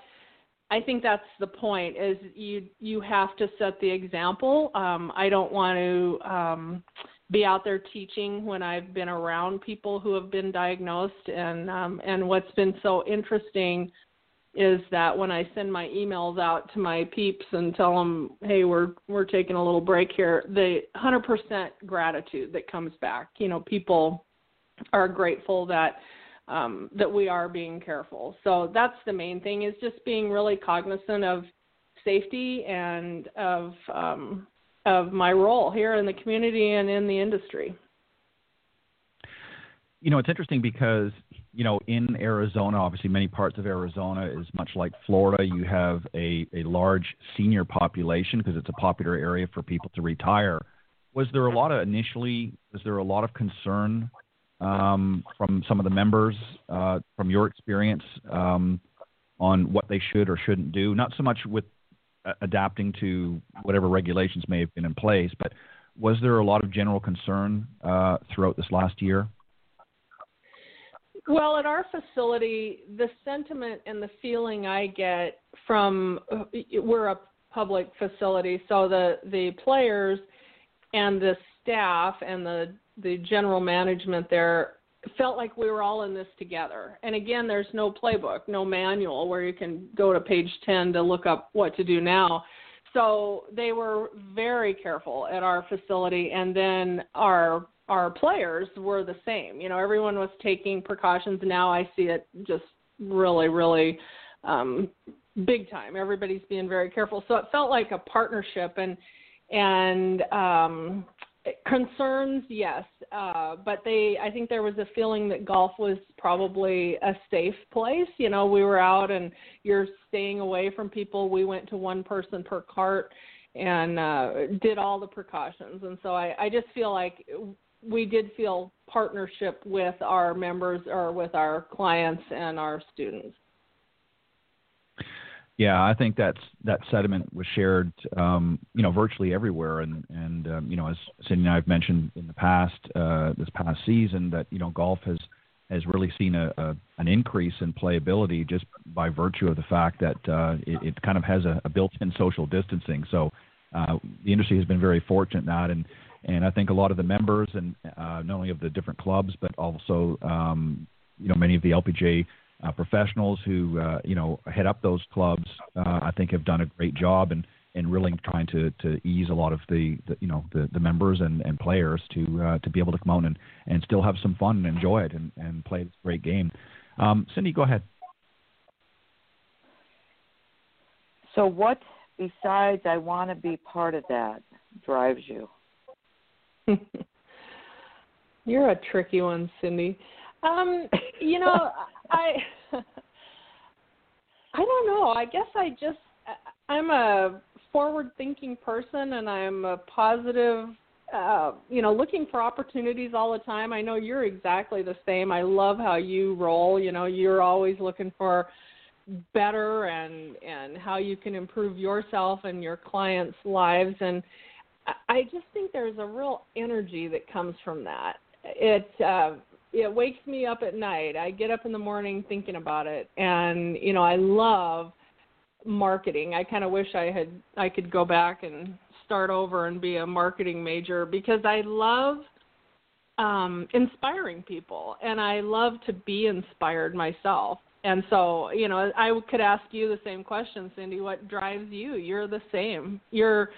I think that's the point is you you have to set the example. Um, I don't want to um, be out there teaching when I've been around people who have been diagnosed and um, and what's been so interesting is that when I send my emails out to my peeps and tell them, "Hey, we're we're taking a little break here," the 100% gratitude that comes back. You know, people are grateful that um, that we are being careful. So that's the main thing is just being really cognizant of safety and of um, of my role here in the community and in the industry. You know, it's interesting because you know, in Arizona, obviously many parts of Arizona is much like Florida. You have a, a large senior population because it's a popular area for people to retire. Was there a lot of initially? Was there a lot of concern um, from some of the members, uh, from your experience, um, on what they should or shouldn't do? Not so much with uh, adapting to whatever regulations may have been in place, but was there a lot of general concern uh, throughout this last year? Well, at our facility, the sentiment and the feeling I get from uh, we're a public facility, so the the players and the staff and the the general management there felt like we were all in this together. And again, there's no playbook, no manual where you can go to page 10 to look up what to do now. so they were very careful at our facility, and then our our players were the same. You know, everyone was taking precautions. Now I see it just really, really um, big time. Everybody's being very careful. So it felt like a partnership, and and um, concerns, yes, uh, but they. I think there was a feeling that golf was probably a safe place. You know, we were out and you're staying away from people. We went to one person per cart and uh, did all the precautions, and so I, I just feel like we did feel partnership with our members or with our clients and our students. Yeah, I think that's that sentiment was shared, um, you know, virtually everywhere. And and um, you know, as Cindy and I have mentioned in the past, uh, this past season, that you know, golf has has really seen a, a an increase in playability just by virtue of the fact that uh, it, it kind of has a, a built-in social distancing. So uh, the industry has been very fortunate in that, and and I think a lot of the members and uh, not only of the different clubs, but also um, you know many of the LPGA uh, professionals who uh, you know head up those clubs, uh, I think have done a great job and and really trying to to ease a lot of the, the you know the, the members and, and players to uh, to be able to come out and, and still have some fun and enjoy it and, and play this great game. Um, Cindy, go ahead. So, what besides I want to be part of that drives you? You're a tricky one, Cindy. Um, you know, I I don't know. I guess I just I'm a forward-thinking person, and I'm a positive. Uh, you know, looking for opportunities all the time. I know you're exactly the same. I love how you roll. You know, you're always looking for better and and how you can improve yourself and your clients' lives. And I just think there's a real energy that comes from that. It uh, it wakes me up at night. I get up in the morning thinking about it, and you know I love marketing. I kind of wish I had I could go back and start over and be a marketing major because I love um inspiring people and I love to be inspired myself. And so, you know, I could ask you the same question, Cindy, what drives you? You're the same. You're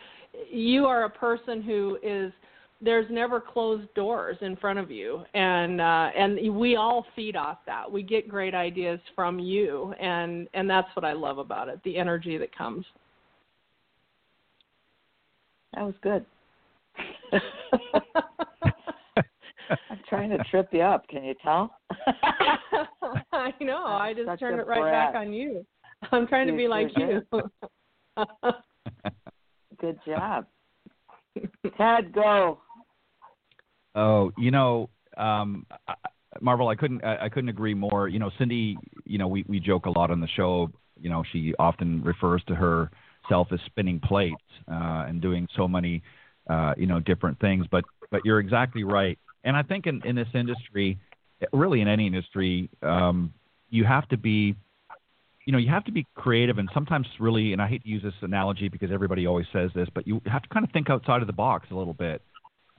you are a person who is there's never closed doors in front of you. And uh and we all feed off that. We get great ideas from you. And and that's what i love about it the energy that comes. That was good. I'm trying to trip you up. Can you tell? I know. I just turned it right breath. back on you. I'm trying to be like you good job ted go Oh, you know, um, I, Marvol, I couldn't I, I couldn't agree more. You know, Cindy, you know, we we joke a lot on the show. You know, she often refers to herself as spinning plates uh, and doing so many, uh, you know, different things. But but you're exactly right. And I think in in this industry, really in any industry, um, you have to be you know, you have to be creative and sometimes really, and I hate to use this analogy because everybody always says this, but you have to kind of think outside of the box a little bit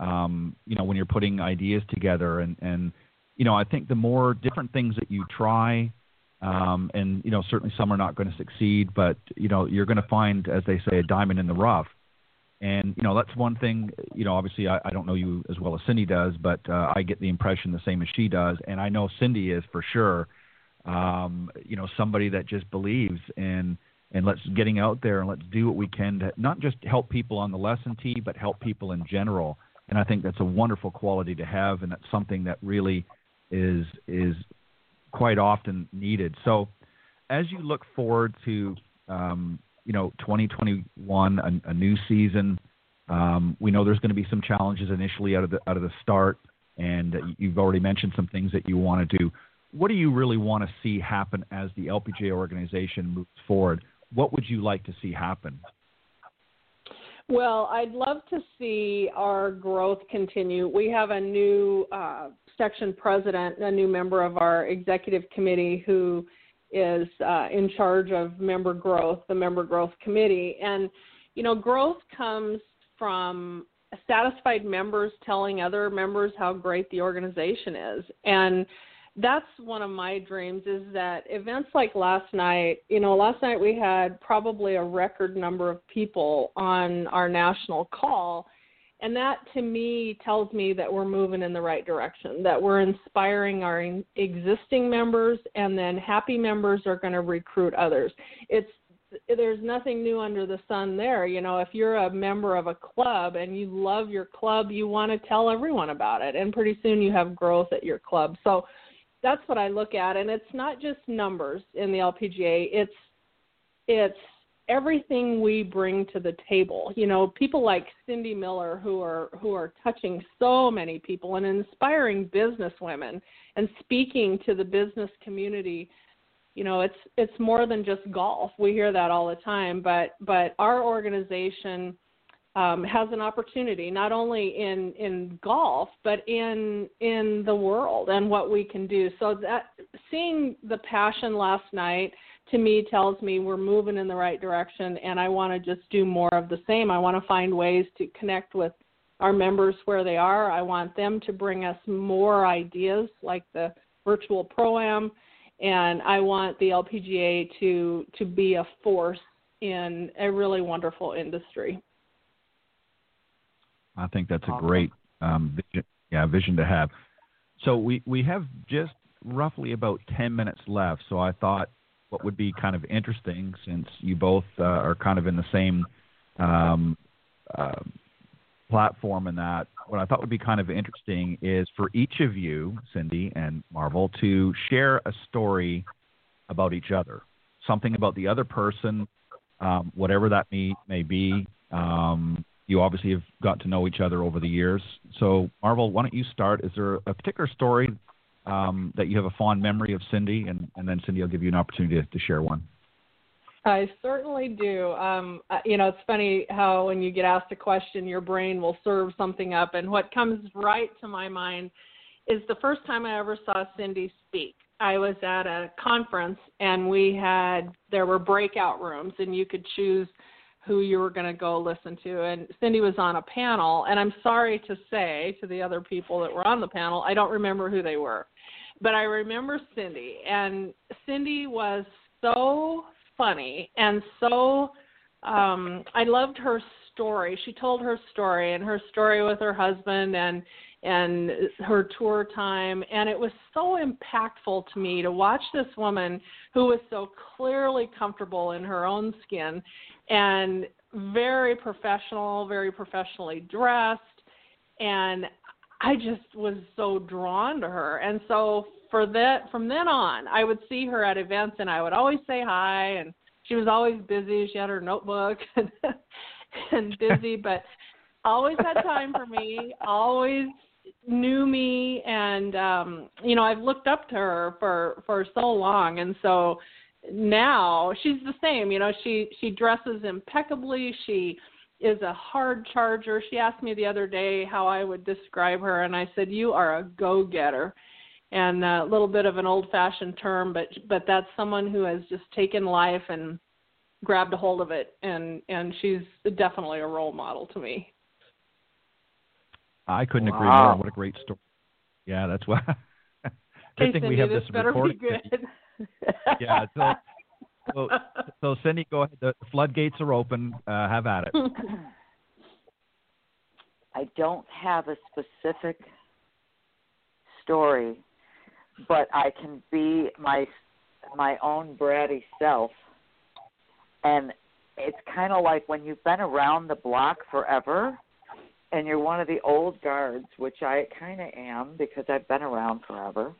um, you know, when you're putting ideas together. And, and, you know, I think the more different things that you try, um, and, you know, certainly some are not going to succeed, but, you know, you're going to find, as they say, a diamond in the rough. And, you know, that's one thing, you know, obviously I, I don't know you as well as Cindy does, but uh, I get the impression the same as she does. And I know Cindy is for sure, um, you know, somebody that just believes in, and let's getting out there and let's do what we can to not just help people on the lesson tee, but help people in general and I think that's a wonderful quality to have, and that's something that really is is quite often needed. So, as you look forward to um, you know 2021, a, a new season, um, we know there's going to be some challenges initially out of the out of the start, and you've already mentioned some things that you want to do. What do you really want to see happen as the LPGA organization moves forward? What would you like to see happen? Well, I'd love to see our growth continue. We have a new uh, section president, a new member of our executive committee who is uh, in charge of member growth, the member growth committee. And, you know, growth comes from satisfied members telling other members how great the organization is. And that's one of my dreams is that events like last night you know last night we had probably a record number of people on our national call and that to me tells me that we're moving in the right direction that we're inspiring our existing members and then happy members are going to recruit others. It's there's nothing new under the sun there you know if you're a member of a club and you love your club you want to tell everyone about it and pretty soon you have growth at your club. So that's what i look at and it's not just numbers in the lpga it's it's everything we bring to the table. You know, people like Cindy Miller who are who are touching so many people and inspiring business women and speaking to the business community. You know, it's it's more than just golf. We hear that all the time, but but our organization um, has an opportunity not only in in golf but in in the world and what we can do. So that seeing the passion last night to me tells me we're moving in the right direction and I want to just do more of the same. I want to find ways to connect with our members where they are. I want them to bring us more ideas like the virtual pro am and I want the LPGA to to be a force in a really wonderful industry. I think that's a great um, vision, yeah, vision to have. So we, we have just roughly about 10 minutes left. So I thought what would be kind of interesting since you both uh, are kind of in the same um, uh, platform and that what I thought would be kind of interesting is for each of you, Cindy and Marvol, to share a story about each other, something about the other person, um, whatever that may may be. Um, you obviously have got to know each other over the years. So, Marvol, why don't you start? Is there a particular story um, that you have a fond memory of Cindy, and, and then Cindy, I'll give you an opportunity to, to share one. I certainly do. Um, you know, it's funny how when you get asked a question, your brain will serve something up. And what comes right to my mind is the first time I ever saw Cindy speak. I was at a conference and we had, there were breakout rooms and you could choose who you were going to go listen to. And Cindy was on a panel. And I'm sorry to say to the other people that were on the panel, I don't remember who they were. But I remember Cindy. And Cindy was so funny and so um I loved her story. She told her story and her story with her husband and and her tour time and it was so impactful to me to watch this woman who was so clearly comfortable in her own skin and very professional, very professionally dressed and I just was so drawn to her. And so for that from then on, I would see her at events and I would always say hi and she was always busy. She had her notebook and, and busy, but always had time for me, always knew me and um you know, I've looked up to her for for so long and so now she's the same, you know, she she dresses impeccably, she is a hard charger. She asked me the other day how I would describe her, and I said, "You are a go-getter." And a little bit of an old-fashioned term, but but that's someone who has just taken life and grabbed a hold of it, and and she's definitely a role model to me. I couldn't wow. agree more. What a great story! Yeah, that's why. Good hey, thing Cindy, we have this, this better recorded. Be good. yeah. So, so, so Cindy, go ahead. The floodgates are open. Uh, have at it. I don't have a specific story, but I can be my my own bratty self. And it's kind of like when you've been around the block forever and you're one of the old guards, which I kind of am because I've been around forever.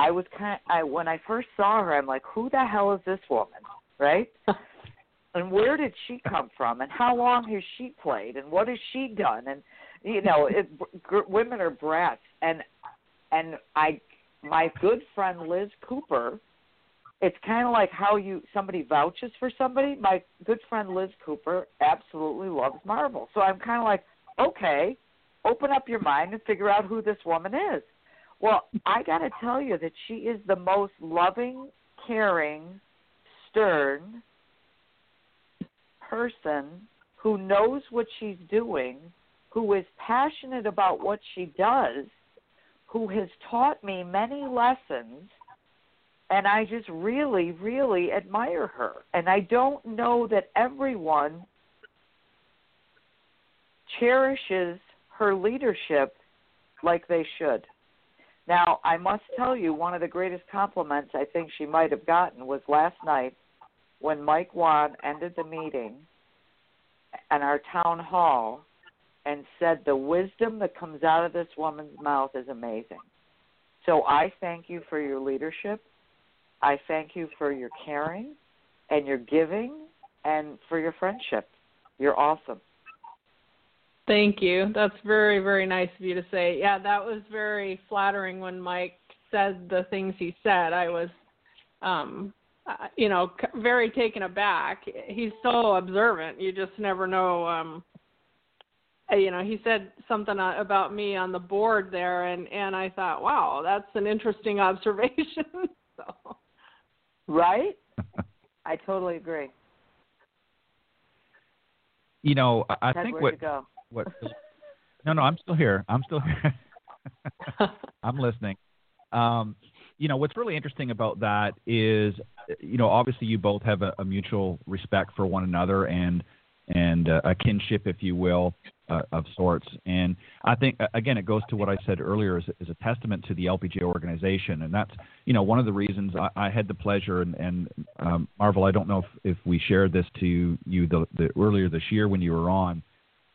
I was kind of, I when I first saw her, I'm like, who the hell is this woman, right? and where did she come from? And how long has she played? And what has she done? And you know, it, g- women are brats. And and I, my good friend Liz Cooper, it's kind of like how you somebody vouches for somebody. My good friend Liz Cooper absolutely loves Marvol, so I'm kind of like, okay, open up your mind and figure out who this woman is. Well, I got to tell you that she is the most loving, caring, stern person who knows what she's doing, who is passionate about what she does, who has taught me many lessons and I just really, really admire her. And I don't know that everyone cherishes her leadership like they should. Now, I must tell you, one of the greatest compliments I think she might have gotten was last night when Mike Whan ended the meeting in our town hall and said, The wisdom that comes out of this woman's mouth is amazing. So I thank you for your leadership. I thank you for your caring and your giving and for your friendship. You're awesome. Thank you. That's very, very nice of you to say. Yeah, that was very flattering when Mike said the things he said. I was, um, uh, you know, very taken aback. He's so observant. You just never know. Um, uh, you know, he said something uh, about me on the board there, and and I thought, wow, that's an interesting observation. so. Right. I totally agree. You know, I Ted, think what what. No, no, I'm still here. I'm still here. I'm listening. Um, you know, what's really interesting about that is, you know, obviously you both have a, a mutual respect for one another and and uh, a kinship, if you will, uh, of sorts. And I think again, it goes to what I said earlier is, is a testament to the LPGA organization, and that's you know one of the reasons I, I had the pleasure and, and um, Marvol. I don't know if, if we shared this to you the, the earlier this year when you were on,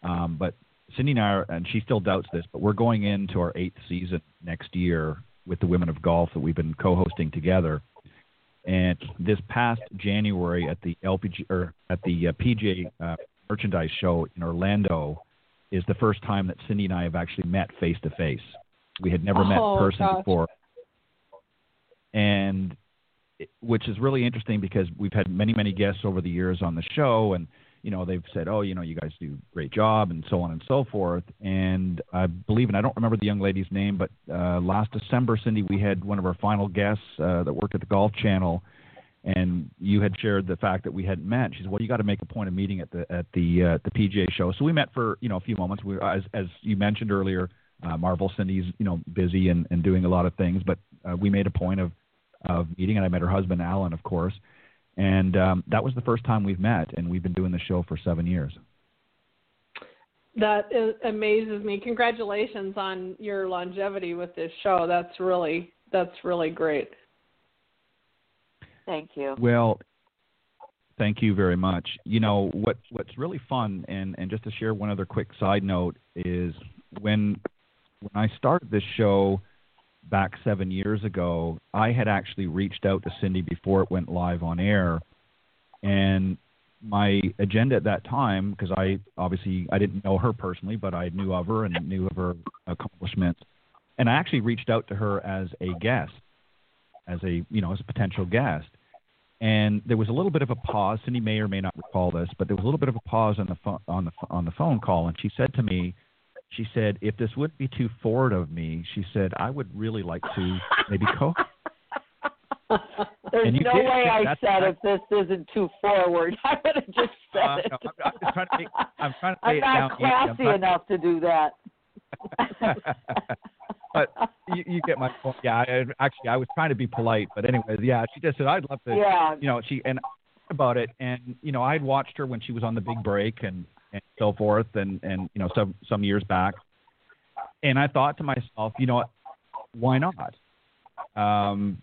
um, but Cindy and I, are, and she still doubts this, but we're going into our eighth season next year with the Women of Golf that we've been co-hosting together. And this past January at the LPG or at the uh, PGA uh, merchandise show in Orlando is the first time that Cindy and I have actually met face to face. We had never oh, met in person gosh. before, and which is really interesting because we've had many many guests over the years on the show, and you know they've said, "Oh, you know, you guys do great job," and so on and so forth. And I believe, and I don't remember the young lady's name, but uh, last December, Cindy, we had one of our final guests uh, that worked at the Golf Channel, and you had shared the fact that we hadn't met. She said, "Well, you got to make a point of meeting at the at the uh, the PGA show." So we met for you know a few moments. We, as as you mentioned earlier, uh, Marvol Cindy's you know busy and, and doing a lot of things, but uh, we made a point of of meeting, and I met her husband Alan, of course. And um, that was the first time we've met, and we've been doing the show for seven years. That is, amazes me. Congratulations on your longevity with this show. That's really that's really great. Thank you. Well, thank you very much. You know what what's really fun, and and just to share one other quick side note is when when I started this show back seven years ago, I had actually reached out to Cindy before it went live on air, and my agenda at that time, because I obviously I didn't know her personally, but I knew of her and knew of her accomplishments, and I actually reached out to her as a guest, as a you know as a potential guest, and there was a little bit of a pause. Cindy may or may not recall this, but there was a little bit of a pause on the phone on the on the phone call, and she said to me, she said, if this wouldn't be too forward of me, she said, I would really like to maybe co. There's And you no did. way I That's- said if this isn't too forward. I would have just said Uh, it. no, I'm, I'm trying to make, I'm trying to I'm not. I'm classy enough to do that. but you, you get my point. Yeah, I, actually, I was trying to be polite, but anyways, yeah, she just said I'd love to. yeah, You know, she and about it, and you know, I had watched her when she was on the Big Break and and so forth, and and you know, some some years back, and I thought to myself, you know, why not? Um,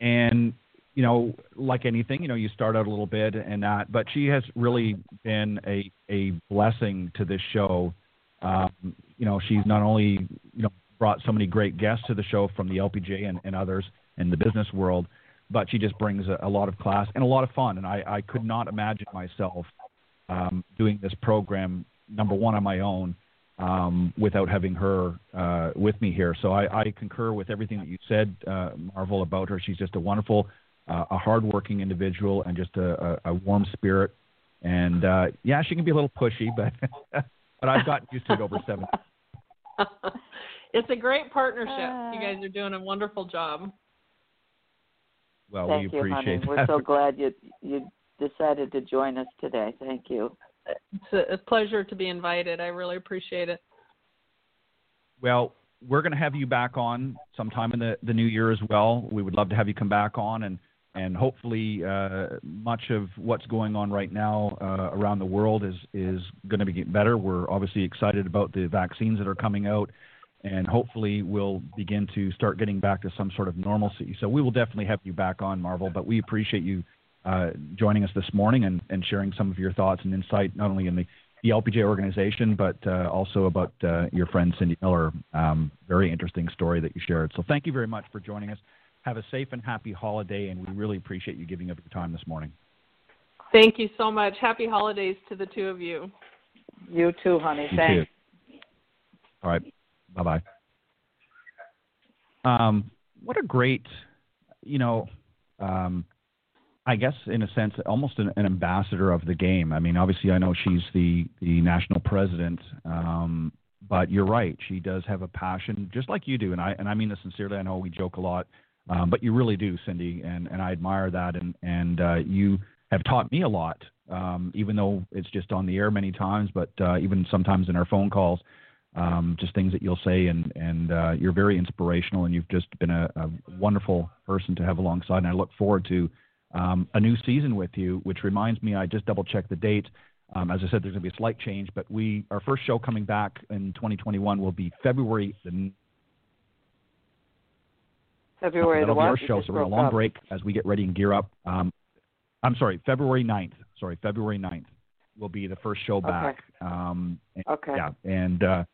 and you know, like anything, you know, you start out a little bit and that, but she has really been a a blessing to this show. Um, you know, she's not only you know brought so many great guests to the show from the LPGA and, and others in the business world, but she just brings a, a lot of class and a lot of fun. And I, I could not imagine myself um, doing this program number one on my own um, without having her uh, with me here. So I, I concur with everything that you said, uh, Marvol, about her. She's just a wonderful, uh, a hardworking individual and just a, a, a warm spirit. And uh, yeah, she can be a little pushy, but but I've gotten used to it over seven. it's a great partnership. Uh, you guys are doing a wonderful job. Well, thank we you, appreciate honey. We're so glad you you decided to join us today. Thank you. It's a, a pleasure to be invited. I really appreciate it. Well, we're going to have you back on sometime in the, the new year as well. We would love to have you come back on and and hopefully uh, much of what's going on right now uh, around the world is is going to be getting better. We're obviously excited about the vaccines that are coming out, and hopefully we'll begin to start getting back to some sort of normalcy. So we will definitely have you back on Marvol, but we appreciate you uh, joining us this morning and, and sharing some of your thoughts and insight, not only in the, the LPGA organization, but uh, also about uh, your friend Cindy Miller. Um, very interesting story that you shared. So thank you very much for joining us. Have a safe and happy holiday, and we really appreciate you giving up your time this morning. Thank you so much. Happy holidays to the two of you. You too, honey. You Thanks. Too. All right. Bye bye. Um, what a great, you know, um, I guess in a sense, almost an, an, ambassador of the game. I mean, obviously, I know she's the the national president, um, but you're right. She does have a passion, just like you do, and I and I mean this sincerely. I know we joke a lot, um, but you really do, Cindy, and and I admire that. And and uh, you have taught me a lot, um, even though it's just on the air many times, but uh, even sometimes in our phone calls um, just things that you'll say, and and uh, you're very inspirational, and you've just been a, a, wonderful person to have alongside. And I look forward to um, a new season with you. Which reminds me, I just double checked the date. Um, as I said, there's going to be a slight change, but we our first show coming back in 2021 will be February the. February That'll the what? our show, so we're on a long up. break as we get ready and gear up. Um, I'm sorry, February 9th. Sorry, February 9th will be the first show back. Okay. Um, okay. Yeah, and uh,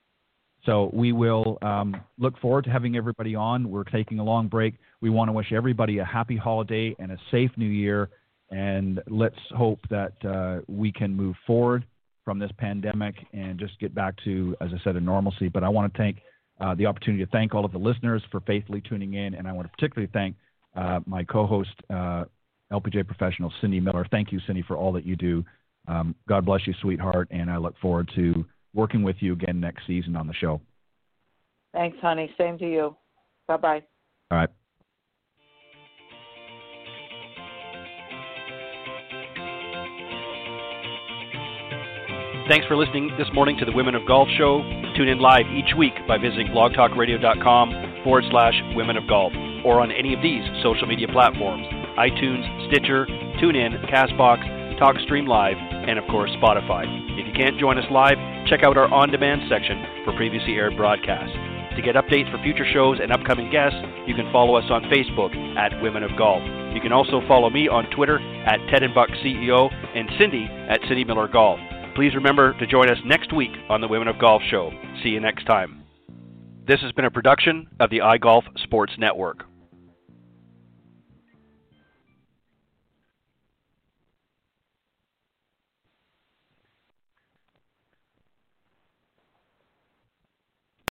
so we will um, look forward to having everybody on. We're taking a long break. We want to wish everybody a happy holiday and a safe new year. And let's hope that uh, we can move forward from this pandemic and just get back to, as I said, a normalcy. But I want to take uh, the opportunity to thank all of the listeners for faithfully tuning in. And I want to particularly thank uh, my co host, uh, LPGA professional Cindy Miller. Thank you, Cindy, for all that you do. Um, God bless you, sweetheart. And I look forward to working with you again next season on the show. Thanks, honey. Same to you. Bye bye. All right. Thanks for listening this morning to the Women of Golf Show. Tune in live each week by visiting blogtalkradio.com forward slash women of golf or on any of these social media platforms iTunes, Stitcher, TuneIn, Castbox, TalkStream Live, and of course Spotify. If you can't join us live, check out our on demand section for previously aired broadcasts. To get updates for future shows and upcoming guests, you can follow us on Facebook at Women of Golf. You can also follow me on Twitter at Ted and Buck CEO and Cindy at Cindy Miller Golf. Please remember to join us next week on the Women of Golf Show. See you next time. This has been a production of the iGolf Sports Network.